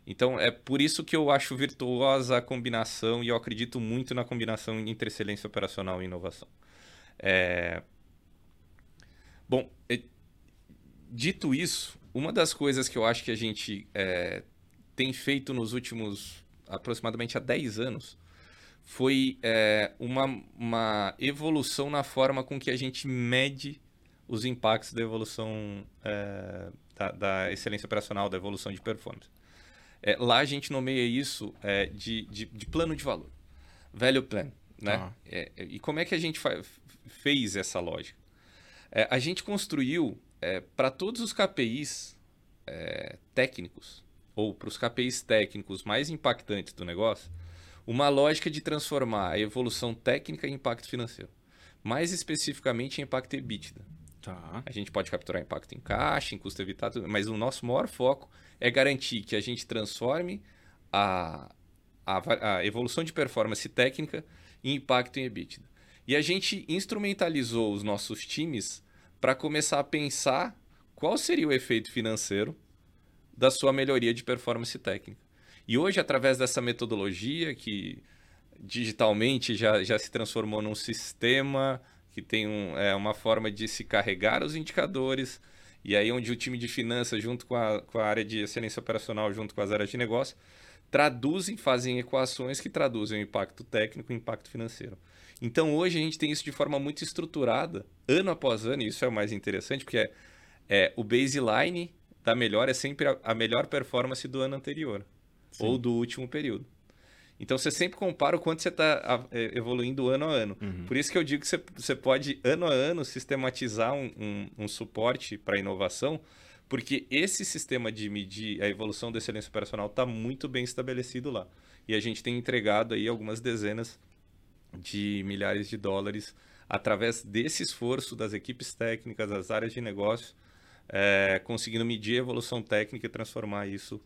Então é por isso que eu acho virtuosa a combinação e eu acredito muito na combinação entre excelência operacional e inovação. É... Bom, dito isso, uma das coisas que eu acho que a gente é, tem feito nos últimos aproximadamente há 10 anos foi é, uma, uma evolução na forma com que a gente mede os impactos da evolução é, da, da, excelência operacional, da evolução de performance. É, lá a gente nomeia isso é, de, de, de, plano de valor, value plan. Né? Ah. e como é que a gente fez essa lógica? É, a gente construiu para todos os KPIs técnicos, ou para os KPIs técnicos mais impactantes do negócio, uma lógica de transformar a evolução técnica em impacto financeiro. Mais especificamente em impacto EBITDA. Tá. A gente pode capturar impacto em caixa, em custo evitado, mas o nosso maior foco é garantir que a gente transforme a, a, a evolução de performance técnica em impacto em EBITDA. E a gente instrumentalizou os nossos times para começar a pensar qual seria o efeito financeiro da sua melhoria de performance técnica. E hoje, através dessa metodologia que digitalmente já, já se transformou num sistema que tem um, é, uma forma de se carregar os indicadores, e aí onde o time de finanças, junto com a, com a área de excelência operacional, junto com as áreas de negócio, traduzem, fazem equações que traduzem o impacto técnico e o impacto financeiro. Então hoje a gente tem isso de forma muito estruturada, ano após ano, e isso é o mais interessante, porque é, é o baseline da melhor é sempre a, a melhor performance do ano anterior. Sim. ou do último período. Então você sempre compara o quanto você está é, evoluindo ano a ano. Uhum. Por isso que eu digo que você, você pode, ano a ano, sistematizar um, um, um suporte para inovação, porque esse sistema de medir a evolução da excelência operacional está muito bem estabelecido lá. E a gente tem entregado aí algumas dezenas de milhares de dólares através desse esforço das equipes técnicas, das áreas de negócio, é, conseguindo medir a evolução técnica e transformar isso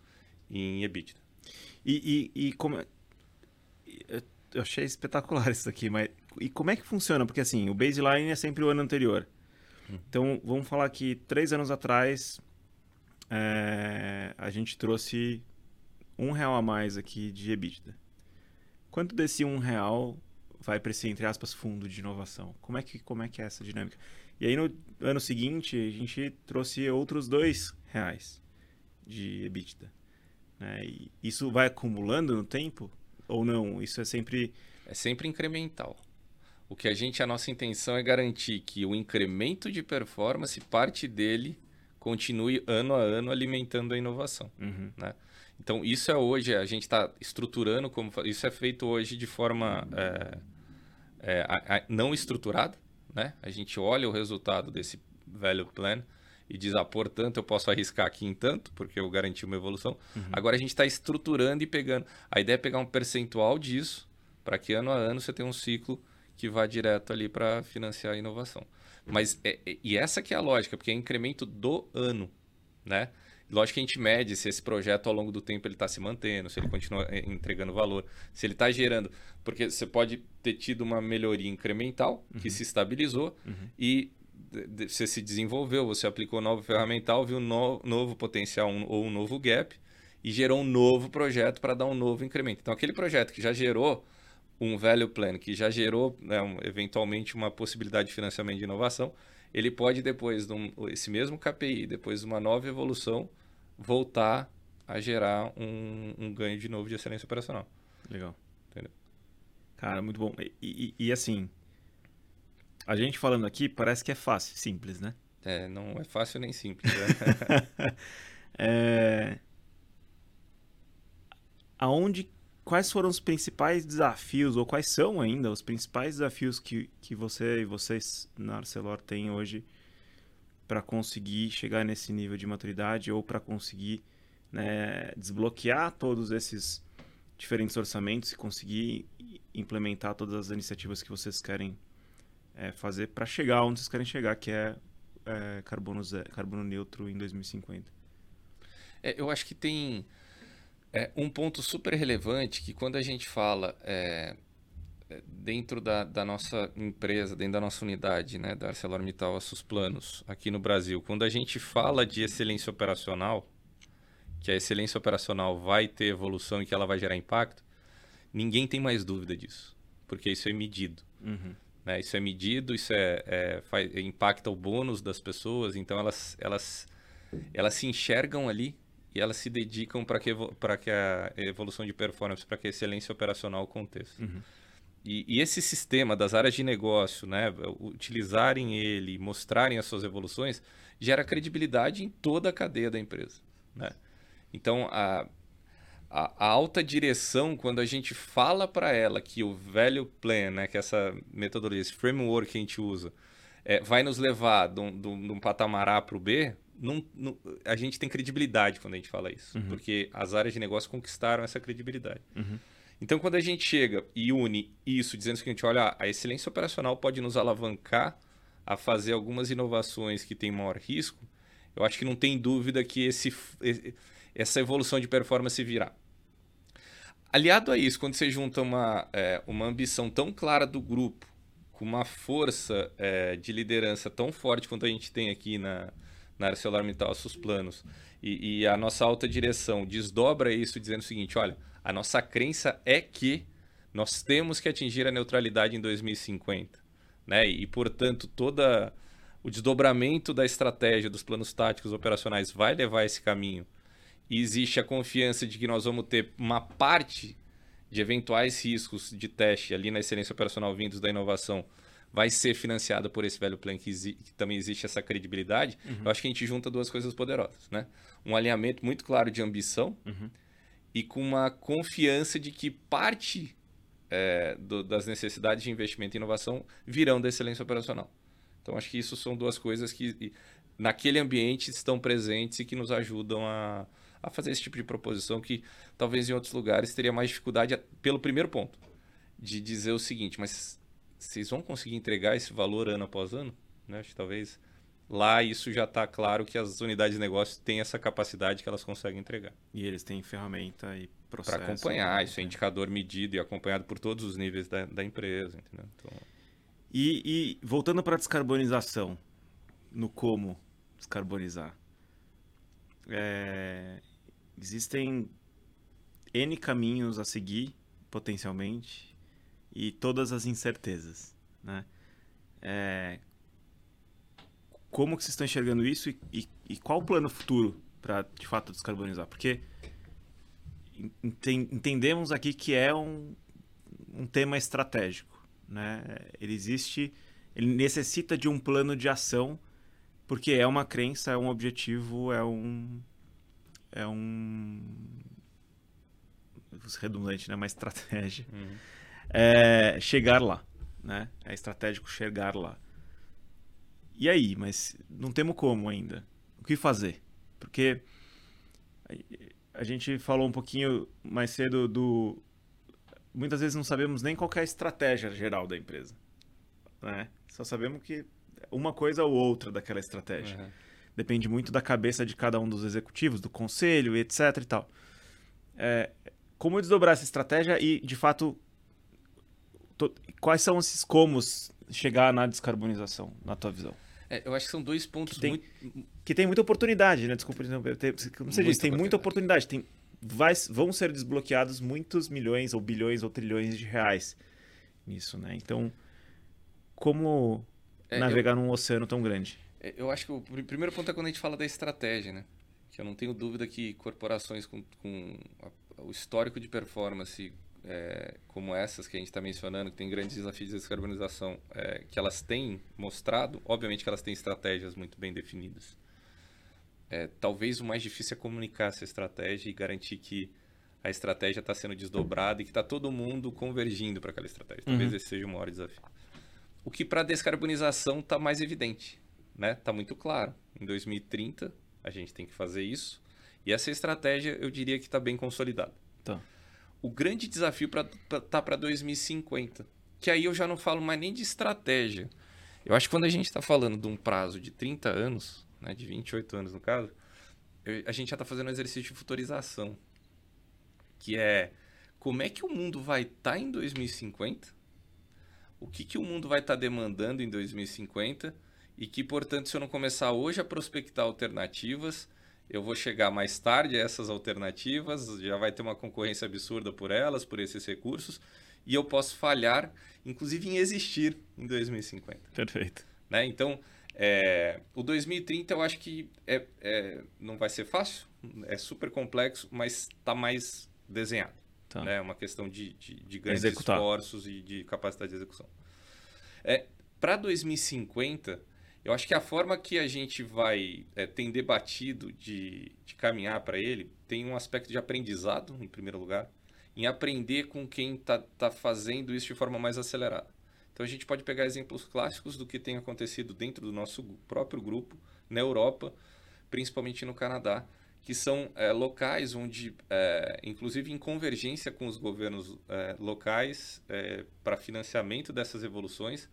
em EBITDA. E, e, e como. É, eu achei espetacular isso aqui, mas. E como é que funciona? Porque assim, o baseline é sempre o ano anterior. Hum. Então, vamos falar que três anos atrás é, a gente trouxe um real a mais aqui de EBITDA. Quanto desse um real vai para esse, entre aspas, fundo de inovação? Como é, que, como é que é essa dinâmica? E aí, no ano seguinte, a gente trouxe outros dois reais de EBITDA. Né? E isso vai acumulando no tempo ou não? Isso é sempre. É sempre incremental. O que a gente, a nossa intenção é garantir que o incremento de performance, parte dele, continue ano a ano alimentando a inovação. Uhum. Né? Então, isso é hoje, a gente está estruturando como. Isso é feito hoje de forma é, é, a, a, não estruturada. Né? A gente olha o resultado desse velho plan e diz, ah, portanto, eu posso arriscar aqui em tanto, porque eu garanti uma evolução. Uhum. Agora a gente está estruturando e pegando. A ideia é pegar um percentual disso, para que ano a ano você tenha um ciclo que vá direto ali para financiar a inovação. Mas é, é, e essa que é a lógica, porque é incremento do ano, né? Lógico que a gente mede se esse projeto ao longo do tempo ele está se mantendo, se ele continua é, entregando valor, se ele está gerando, porque você pode ter tido uma melhoria incremental que uhum. se estabilizou uhum. e você se desenvolveu, você aplicou novo ferramental, viu no, novo potencial um, ou um novo gap e gerou um novo projeto para dar um novo incremento. Então aquele projeto que já gerou um value plan que já gerou né, um, eventualmente uma possibilidade de financiamento de inovação, ele pode depois de um, esse mesmo KPI, depois de uma nova evolução, voltar a gerar um, um ganho de novo de excelência operacional. Legal. Entendeu? Cara, muito bom. E, e, e, assim, a gente falando aqui parece que é fácil, simples, né? É, não é fácil nem simples. Né? é... Aonde quais foram os principais desafios, ou quais são ainda os principais desafios que, que você e vocês na Arcelor têm hoje para conseguir chegar nesse nível de maturidade ou para conseguir né, desbloquear todos esses diferentes orçamentos e conseguir implementar todas as iniciativas que vocês querem é, fazer para chegar onde vocês querem chegar, que é, é carbono, zero, carbono neutro em 2050? É, eu acho que tem é um ponto super relevante que quando a gente fala é, é, dentro da, da, nossa empresa, dentro da nossa unidade, né, da ArcelorMittal Assos Planos, aqui no Brasil, quando a gente fala de excelência operacional, que a excelência operacional vai ter evolução e que ela vai gerar impacto, ninguém tem mais dúvida disso, porque isso é medido. Uhum. Né? Isso é medido, isso é, é faz, impacta o bônus das pessoas, então elas, elas, elas se enxergam ali e elas se dedicam para que, que a evolução de performance, para que a excelência operacional aconteça. Uhum. E, e, esse sistema das áreas de negócio, né, utilizarem ele, mostrarem as suas evoluções, gera credibilidade em toda a cadeia da empresa. Né? Então, a, a, a, alta direção, quando a gente fala para ela que o velho plan, né, que essa metodologia, esse framework que a gente usa, é, vai nos levar de um, de um patamar A para o B, não, não, a gente tem credibilidade quando a gente fala isso, uhum. porque as áreas de negócio conquistaram essa credibilidade. Uhum. Então, quando a gente chega e une isso, dizendo que a gente olha, a excelência operacional pode nos alavancar a fazer algumas inovações que têm maior risco, eu acho que não tem dúvida que esse, essa evolução de performance virá. Aliado a isso, quando você junta uma, é, uma ambição tão clara do grupo, com uma força é, de liderança tão forte quanto a gente tem aqui na, na ArcelorMittal seus planos e, e, a nossa alta direção desdobra isso dizendo o seguinte, olha, a nossa crença é que nós temos que atingir a neutralidade em 2050, né? E, portanto, toda o desdobramento da estratégia dos planos táticos operacionais vai levar esse caminho. E existe a confiança de que nós vamos ter uma parte de eventuais riscos de teste ali na excelência operacional vindos da inovação vai ser financiada por esse velho plan que, que também existe essa credibilidade, uhum. eu acho que a gente junta duas coisas poderosas, né? Um alinhamento muito claro de ambição uhum. e com uma confiança de que parte é, do, das necessidades de investimento e inovação virão da excelência operacional. Então, acho que isso são duas coisas que naquele ambiente estão presentes e que nos ajudam a, a fazer esse tipo de proposição que talvez em outros lugares teria mais dificuldade, pelo primeiro ponto, de dizer o seguinte, mas vocês vão conseguir entregar esse valor ano após ano? Né? Acho que talvez lá isso já está claro que as unidades de negócio têm essa capacidade que elas conseguem entregar. E eles têm ferramenta e processo. Para acompanhar, né? isso é indicador medido e acompanhado por todos os níveis da, da empresa. Entendeu? Então... E, e voltando para a descarbonização, no como descarbonizar. É, existem N caminhos a seguir, potencialmente, e todas as incertezas, né? É... Como que vocês estão enxergando isso e, e, e qual o plano futuro para, de fato, descarbonizar? Porque entendemos aqui que é um, um tema estratégico, né? Ele existe, ele necessita de um plano de ação, porque é uma crença, é um objetivo, é um é um redundante, né? Uma estratégia. Uhum. É chegar lá, né? É estratégico chegar lá. E aí, mas não temos como ainda. O que fazer? Porque a gente falou um pouquinho mais cedo do muitas vezes não sabemos nem qual é a estratégia geral da empresa. Né? Só sabemos que uma coisa ou outra daquela estratégia. Uhum. Depende muito da cabeça de cada um dos executivos, do conselho, etc e tal. É, como desdobrar essa estratégia e, de fato, to... quais são esses comos chegar na descarbonização, na tua visão? É, eu acho que são dois pontos que tem, muito... Que tem muita oportunidade, né? Desculpa, como você disse, tem muita oportunidade. Tem vai, vão ser desbloqueados muitos milhões ou bilhões ou trilhões de reais nisso, né? Então, como é, navegar eu, num oceano tão grande? É, eu acho que o primeiro ponto é quando a gente fala da estratégia, né? Que eu não tenho dúvida que corporações com, com a, o histórico de performance é, como essas que a gente está mencionando, que tem grandes desafios de descarbonização, é, que elas têm mostrado, obviamente que elas têm estratégias muito bem definidas é, talvez o mais difícil é comunicar essa estratégia e garantir que a estratégia está sendo desdobrada e que está todo mundo convergindo para aquela estratégia. Talvez uhum. esse seja o maior desafio. O que para a descarbonização está mais evidente, né? Está muito claro. Em 2030 a gente tem que fazer isso e essa estratégia eu diria que está bem consolidada. Tá. O grande desafio está para 2050, que aí eu já não falo mais nem de estratégia. Eu acho que quando a gente está falando de um prazo de 30 anos, né, de 28 anos no caso, eu, a gente já está fazendo um exercício de futurização, que é como é que o mundo vai estar tá em 2050, o que, que o mundo vai estar tá demandando em 2050 e que, portanto, se eu não começar hoje a prospectar alternativas, eu vou chegar mais tarde a essas alternativas, já vai ter uma concorrência absurda por elas, por esses recursos, e eu posso falhar, inclusive em existir em 2050. Perfeito. Né? Então, é, o 2030 eu acho que é, é, não vai ser fácil, é super complexo, mas está mais desenhado. Tá. Né? É uma questão de, de, de grandes Executar. esforços e de capacidade de execução. É, Para 2050, eu acho que a forma que a gente vai é, tem debatido de, de caminhar para ele tem um aspecto de aprendizado, em primeiro lugar, em aprender com quem está tá fazendo isso de forma mais acelerada. Então a gente pode pegar exemplos clássicos do que tem acontecido dentro do nosso próprio grupo, na Europa, principalmente no Canadá, que são é, locais onde, é, inclusive em convergência com os governos é, locais para financiamento dessas evoluções,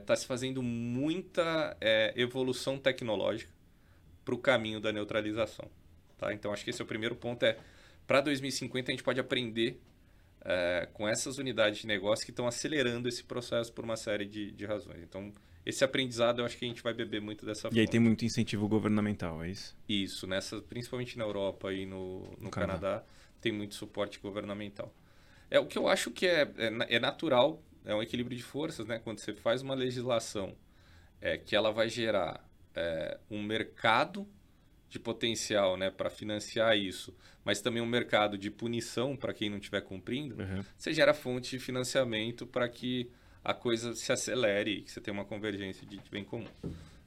está se fazendo muita evolução tecnológica para o caminho da neutralização. Tá? Então acho que esse é o primeiro ponto. É para 2050 a gente pode aprender é, com essas unidades de negócio que estão acelerando esse processo por uma série de, de razões. Então, esse aprendizado eu acho que a gente vai beber muito dessa E aí tem muito incentivo governamental, é isso? Isso, nessa, principalmente na Europa e no, no, no Canadá. Canadá, tem muito suporte governamental. É o que eu acho que é, é, é, natural, é um equilíbrio de forças, né? Quando você faz uma legislação é, que ela vai gerar é, um mercado de potencial né, para financiar isso, mas também um mercado de punição para quem não estiver cumprindo, uhum. você gera fonte de financiamento para que a coisa se acelere e que você tenha uma convergência de bem comum.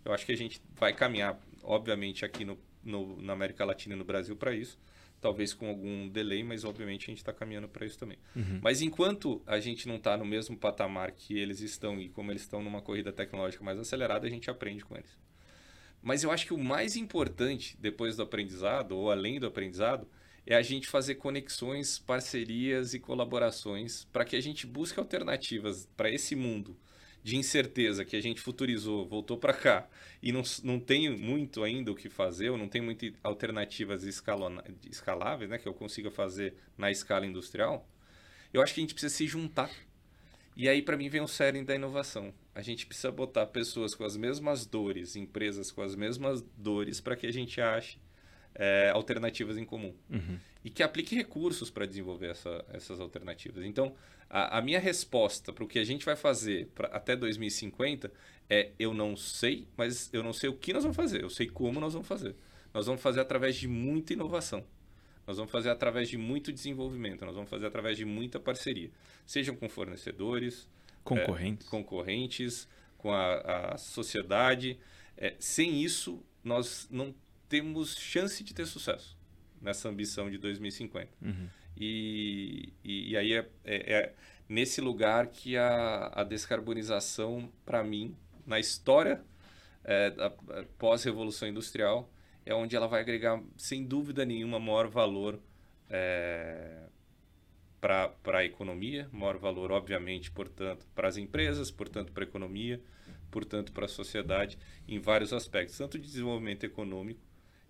Eu acho que a gente vai caminhar, obviamente, aqui no, no na América Latina e no Brasil para isso, talvez com algum delay, mas obviamente a gente está caminhando para isso também. Uhum. Mas enquanto a gente não está no mesmo patamar que eles estão e como eles estão numa corrida tecnológica mais acelerada, a gente aprende com eles. Mas eu acho que o mais importante depois do aprendizado, ou além do aprendizado, é a gente fazer conexões, parcerias e colaborações para que a gente busque alternativas para esse mundo de incerteza que a gente futurizou, voltou para cá e não, não tem muito ainda o que fazer, ou não tem muitas alternativas escaláveis, né, que eu consiga fazer na escala industrial, eu acho que a gente precisa se juntar. E aí, para mim, vem o cerne da inovação a gente precisa botar pessoas com as mesmas dores, empresas com as mesmas dores, para que a gente ache é, alternativas em comum. Uhum. E que aplique recursos para desenvolver essa, essas alternativas. Então, a, a minha resposta para o que a gente vai fazer pra, até 2050 é: eu não sei, mas eu não sei o que nós vamos fazer, eu sei como nós vamos fazer. Nós vamos fazer através de muita inovação. Nós vamos fazer através de muito desenvolvimento, nós vamos fazer através de muita parceria, sejam com fornecedores, concorrentes, é, concorrentes com a, a sociedade. É, sem isso, nós não temos chance de ter sucesso nessa ambição de 2050. Uhum. E, e, e, aí é, é, é, nesse lugar que a, a descarbonização, para mim, na história é, pós-revolução industrial, é onde ela vai agregar, sem dúvida nenhuma, maior valor é, para a economia, maior valor, obviamente, portanto, para as empresas, portanto, para a economia, portanto, para a sociedade, em vários aspectos, tanto de desenvolvimento econômico,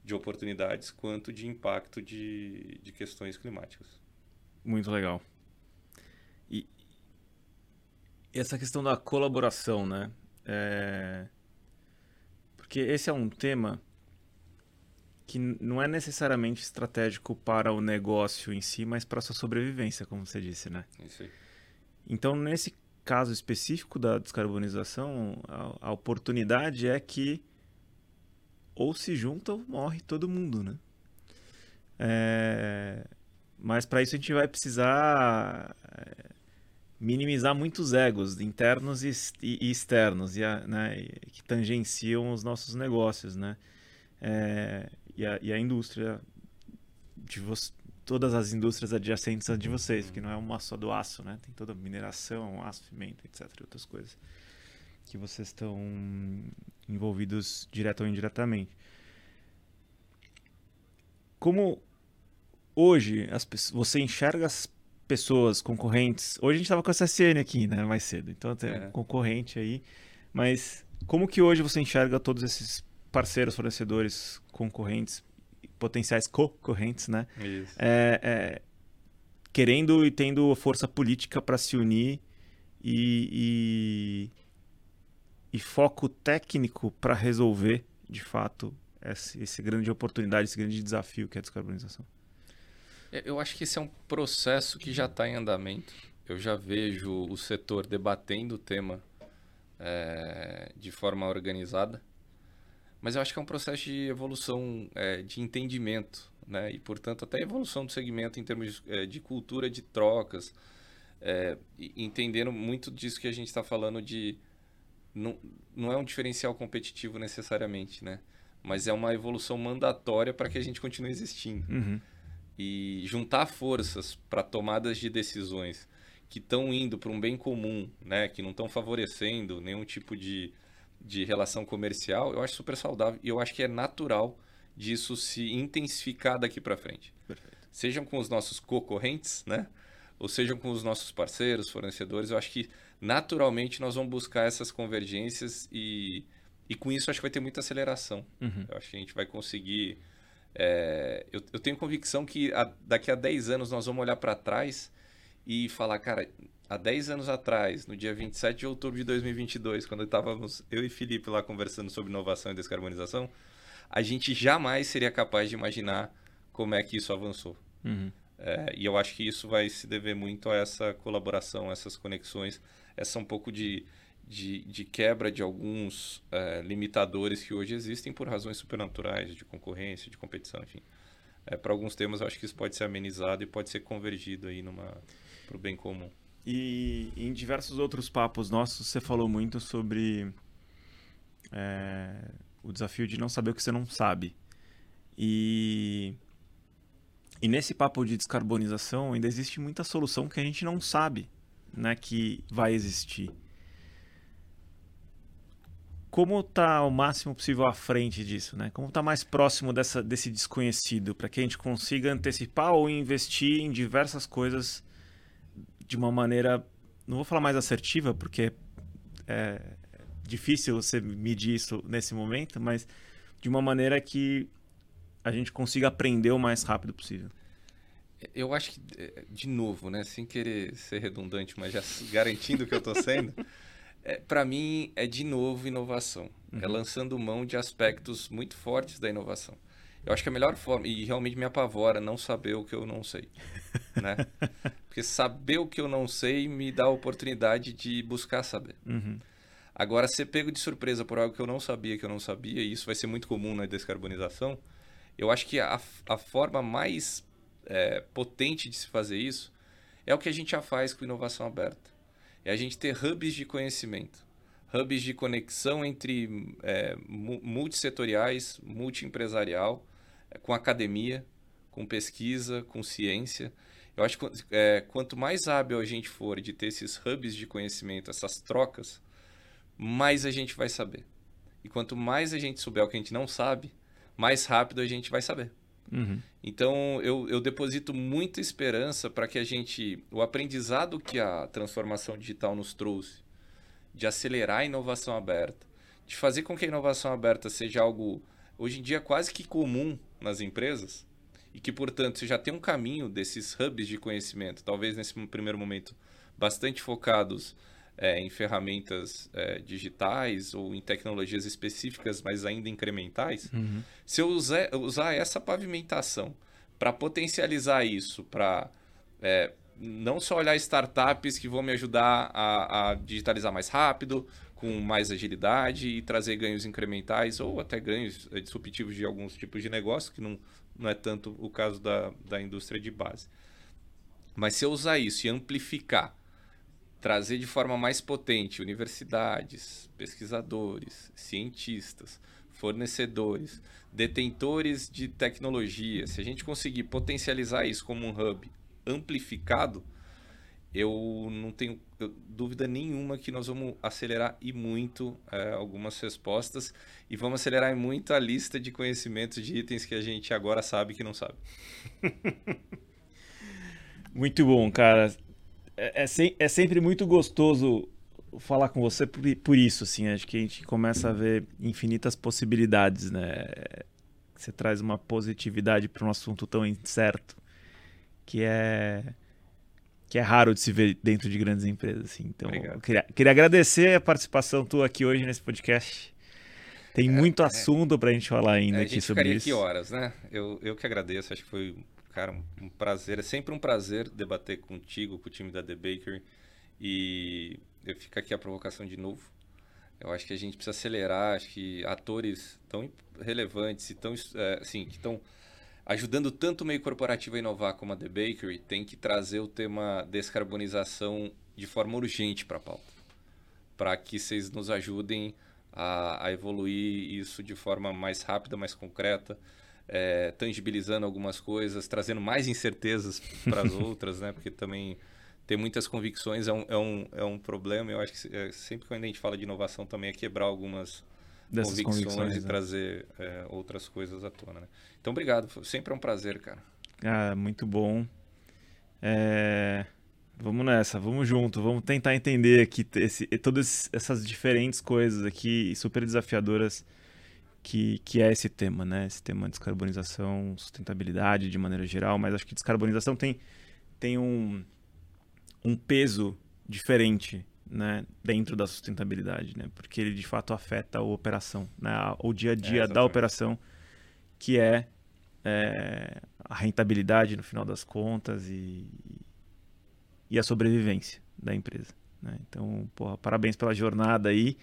de oportunidades, quanto de impacto de, de questões climáticas. Muito legal. E essa questão da colaboração, né? É... Porque esse é um tema que não é necessariamente estratégico para o negócio em si, mas para a sua sobrevivência, como você disse, né? Isso aí. Então, nesse caso específico da descarbonização, a, a oportunidade é que ou se junta ou morre todo mundo, né? É... Mas para isso a gente vai precisar é, minimizar muitos egos internos e, externos e a, né, que tangenciam os nossos negócios, né? É, e, a, e, a, indústria de todas as indústrias adjacentes a de vocês, porque não é uma só do aço, né? Tem toda a mineração, aço, pimenta, etc, outras coisas que vocês estão envolvidos direto ou indiretamente. Como hoje as, você enxerga as pessoas concorrentes. Hoje a gente estava com a CSN aqui, né, mais cedo. Então tem é. concorrente aí. Mas como que hoje você enxerga todos esses parceiros, fornecedores, concorrentes, potenciais concorrentes, né? Isso. É, é, querendo e tendo força política para se unir e, e, e foco técnico para resolver, de fato, esse, esse grande oportunidade, esse grande desafio que é a descarbonização. É, eu acho que esse é um processo que já está em andamento. Eu já vejo o setor debatendo o tema é, de forma organizada. Mas eu acho que é um processo de evolução, é, de entendimento, né? E, portanto, até evolução do segmento em termos é, de cultura de trocas, é, entendendo muito disso que a gente está falando de... Não, não é um diferencial competitivo necessariamente, né? Mas é uma evolução mandatória para que a gente continue existindo. Uhum e juntar forças para tomadas de decisões que estão indo para um bem comum, né, que não estão favorecendo nenhum tipo de, de relação comercial, eu acho super saudável e eu acho que é natural disso se intensificar daqui para frente. Perfeito. Sejam com os nossos concorrentes, né, ou sejam com os nossos parceiros, fornecedores, eu acho que naturalmente nós vamos buscar essas convergências e, e com isso acho que vai ter muita aceleração. Uhum. Eu acho que a gente vai conseguir é, eu, eu, tenho convicção que a, daqui a 10 anos nós vamos olhar para trás e falar, cara, há 10 anos atrás, no dia 27 de outubro de 2022, quando estávamos eu e Felipe lá conversando sobre inovação e descarbonização, a gente jamais seria capaz de imaginar como é que isso avançou. Uhum. É, e eu acho que isso vai se dever muito a essa colaboração, essas conexões, essa um pouco de de, de quebra de alguns é, limitadores que hoje existem por razões supernaturais, de concorrência, de competição, enfim. É, para alguns temas, eu acho que isso pode ser amenizado e pode ser convergido aí para o bem comum. E em diversos outros papos nossos, você falou muito sobre é, o desafio de não saber o que você não sabe. E, e nesse papo de descarbonização, ainda existe muita solução que a gente não sabe né, que vai existir como está o máximo possível à frente disso, né? Como está mais próximo dessa, desse desconhecido, para que a gente consiga antecipar ou investir em diversas coisas de uma maneira, não vou falar mais assertiva, porque é difícil você medir isso nesse momento, mas de uma maneira que a gente consiga aprender o mais rápido possível. Eu acho que, de novo, né, sem querer ser redundante, mas já garantindo que eu estou sendo, é, para mim é de novo inovação. É uhum. É lançando mão de aspectos muito fortes da inovação. Eu acho que a melhor forma, e realmente me apavora não saber o que eu não sei. né? Porque saber o que eu não sei me dá a oportunidade de buscar saber. Uhum. Agora, ser pego de surpresa por algo que eu não sabia que eu não sabia, e isso vai ser muito comum na descarbonização, eu acho que a, a forma mais é, potente de se fazer isso é o que a gente já faz com inovação aberta é a gente ter hubs de conhecimento, hubs de conexão entre é, multissetoriais, multiempresarial, é, com academia, com pesquisa, com ciência. Eu acho que é, quanto mais hábil a gente for de ter esses hubs de conhecimento, essas trocas, mais a gente vai saber. E quanto mais a gente souber o que a gente não sabe, mais rápido a gente vai saber. Uhum. Então, eu, eu deposito muita esperança para que a gente, o aprendizado que a transformação digital nos trouxe, de acelerar a inovação aberta, de fazer com que a inovação aberta seja algo, hoje em dia, quase que comum nas empresas, e que, portanto, você já tem um caminho desses hubs de conhecimento, talvez nesse primeiro momento bastante focados é, em ferramentas é, digitais ou em tecnologias específicas, mas ainda incrementais, uhum. se eu usar, usar essa pavimentação para potencializar isso, para é, não só olhar startups que vão me ajudar a, a, digitalizar mais rápido, com mais agilidade e trazer ganhos incrementais ou até ganhos é, disruptivos de alguns tipos de negócio, que não, não é tanto o caso da, da indústria de base. Mas se eu usar isso e amplificar trazer de forma mais potente universidades, pesquisadores, cientistas, fornecedores, detentores de tecnologia, se a gente conseguir potencializar isso como um hub amplificado, eu não tenho dúvida nenhuma que nós vamos acelerar e muito é, algumas respostas e vamos acelerar muito a lista de conhecimentos de itens que a gente agora sabe que não sabe. muito bom, cara é, é, se, é sempre muito gostoso falar com você por, por, isso, assim. Acho que a gente começa a ver infinitas possibilidades, né? Você traz uma positividade para um assunto tão incerto que é que é raro de se ver dentro de grandes empresas, assim. Então, queria, queria agradecer a participação tua aqui hoje nesse podcast. Tem é, muito é, assunto para a gente falar ainda é, aqui sobre isso. aqui horas, né? Eu, eu que agradeço. Acho que foi cara, um, prazer. É sempre um prazer debater contigo, com o time da The Baker. E eu fico aqui a provocação de novo. Eu acho que a gente precisa acelerar. Acho que atores tão relevantes e tão, é, assim, que estão ajudando tanto o meio corporativo a inovar como a The Bakery, tem que trazer o tema descarbonização de forma urgente para a pauta. Para que vocês nos ajudem a, a, evoluir isso de forma mais rápida, mais concreta, é, tangibilizando algumas coisas, trazendo mais incertezas para as outras, né? Porque também ter muitas convicções é um, é um, é um problema. Eu acho que é, sempre quando a gente fala de inovação também é quebrar algumas Dessas convicções, convicções e né? trazer é, outras coisas à tona. Né? Então, obrigado. Sempre é um prazer, cara. Ah, muito bom. É... Vamos nessa, vamos junto, vamos tentar entender aqui esse, todas essas diferentes coisas aqui super desafiadoras que, que é esse tema, né? Esse tema de descarbonização, sustentabilidade de maneira geral, mas acho que descarbonização tem, tem um, um peso diferente né, dentro da sustentabilidade, né? Porque ele de fato afeta a operação, né? O dia a dia é, da operação, que é, é, a rentabilidade no final das contas e, e a sobrevivência da empresa. Né? Então, porra, parabéns pela jornada aí.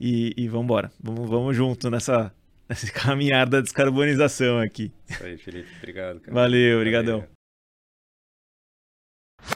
E, e vamos embora. Vamos, vamos junto nessa, nessa caminhada da descarbonização aqui. Isso aí, Felipe. Obrigado. Cara. Valeu, obrigadão. Valeu.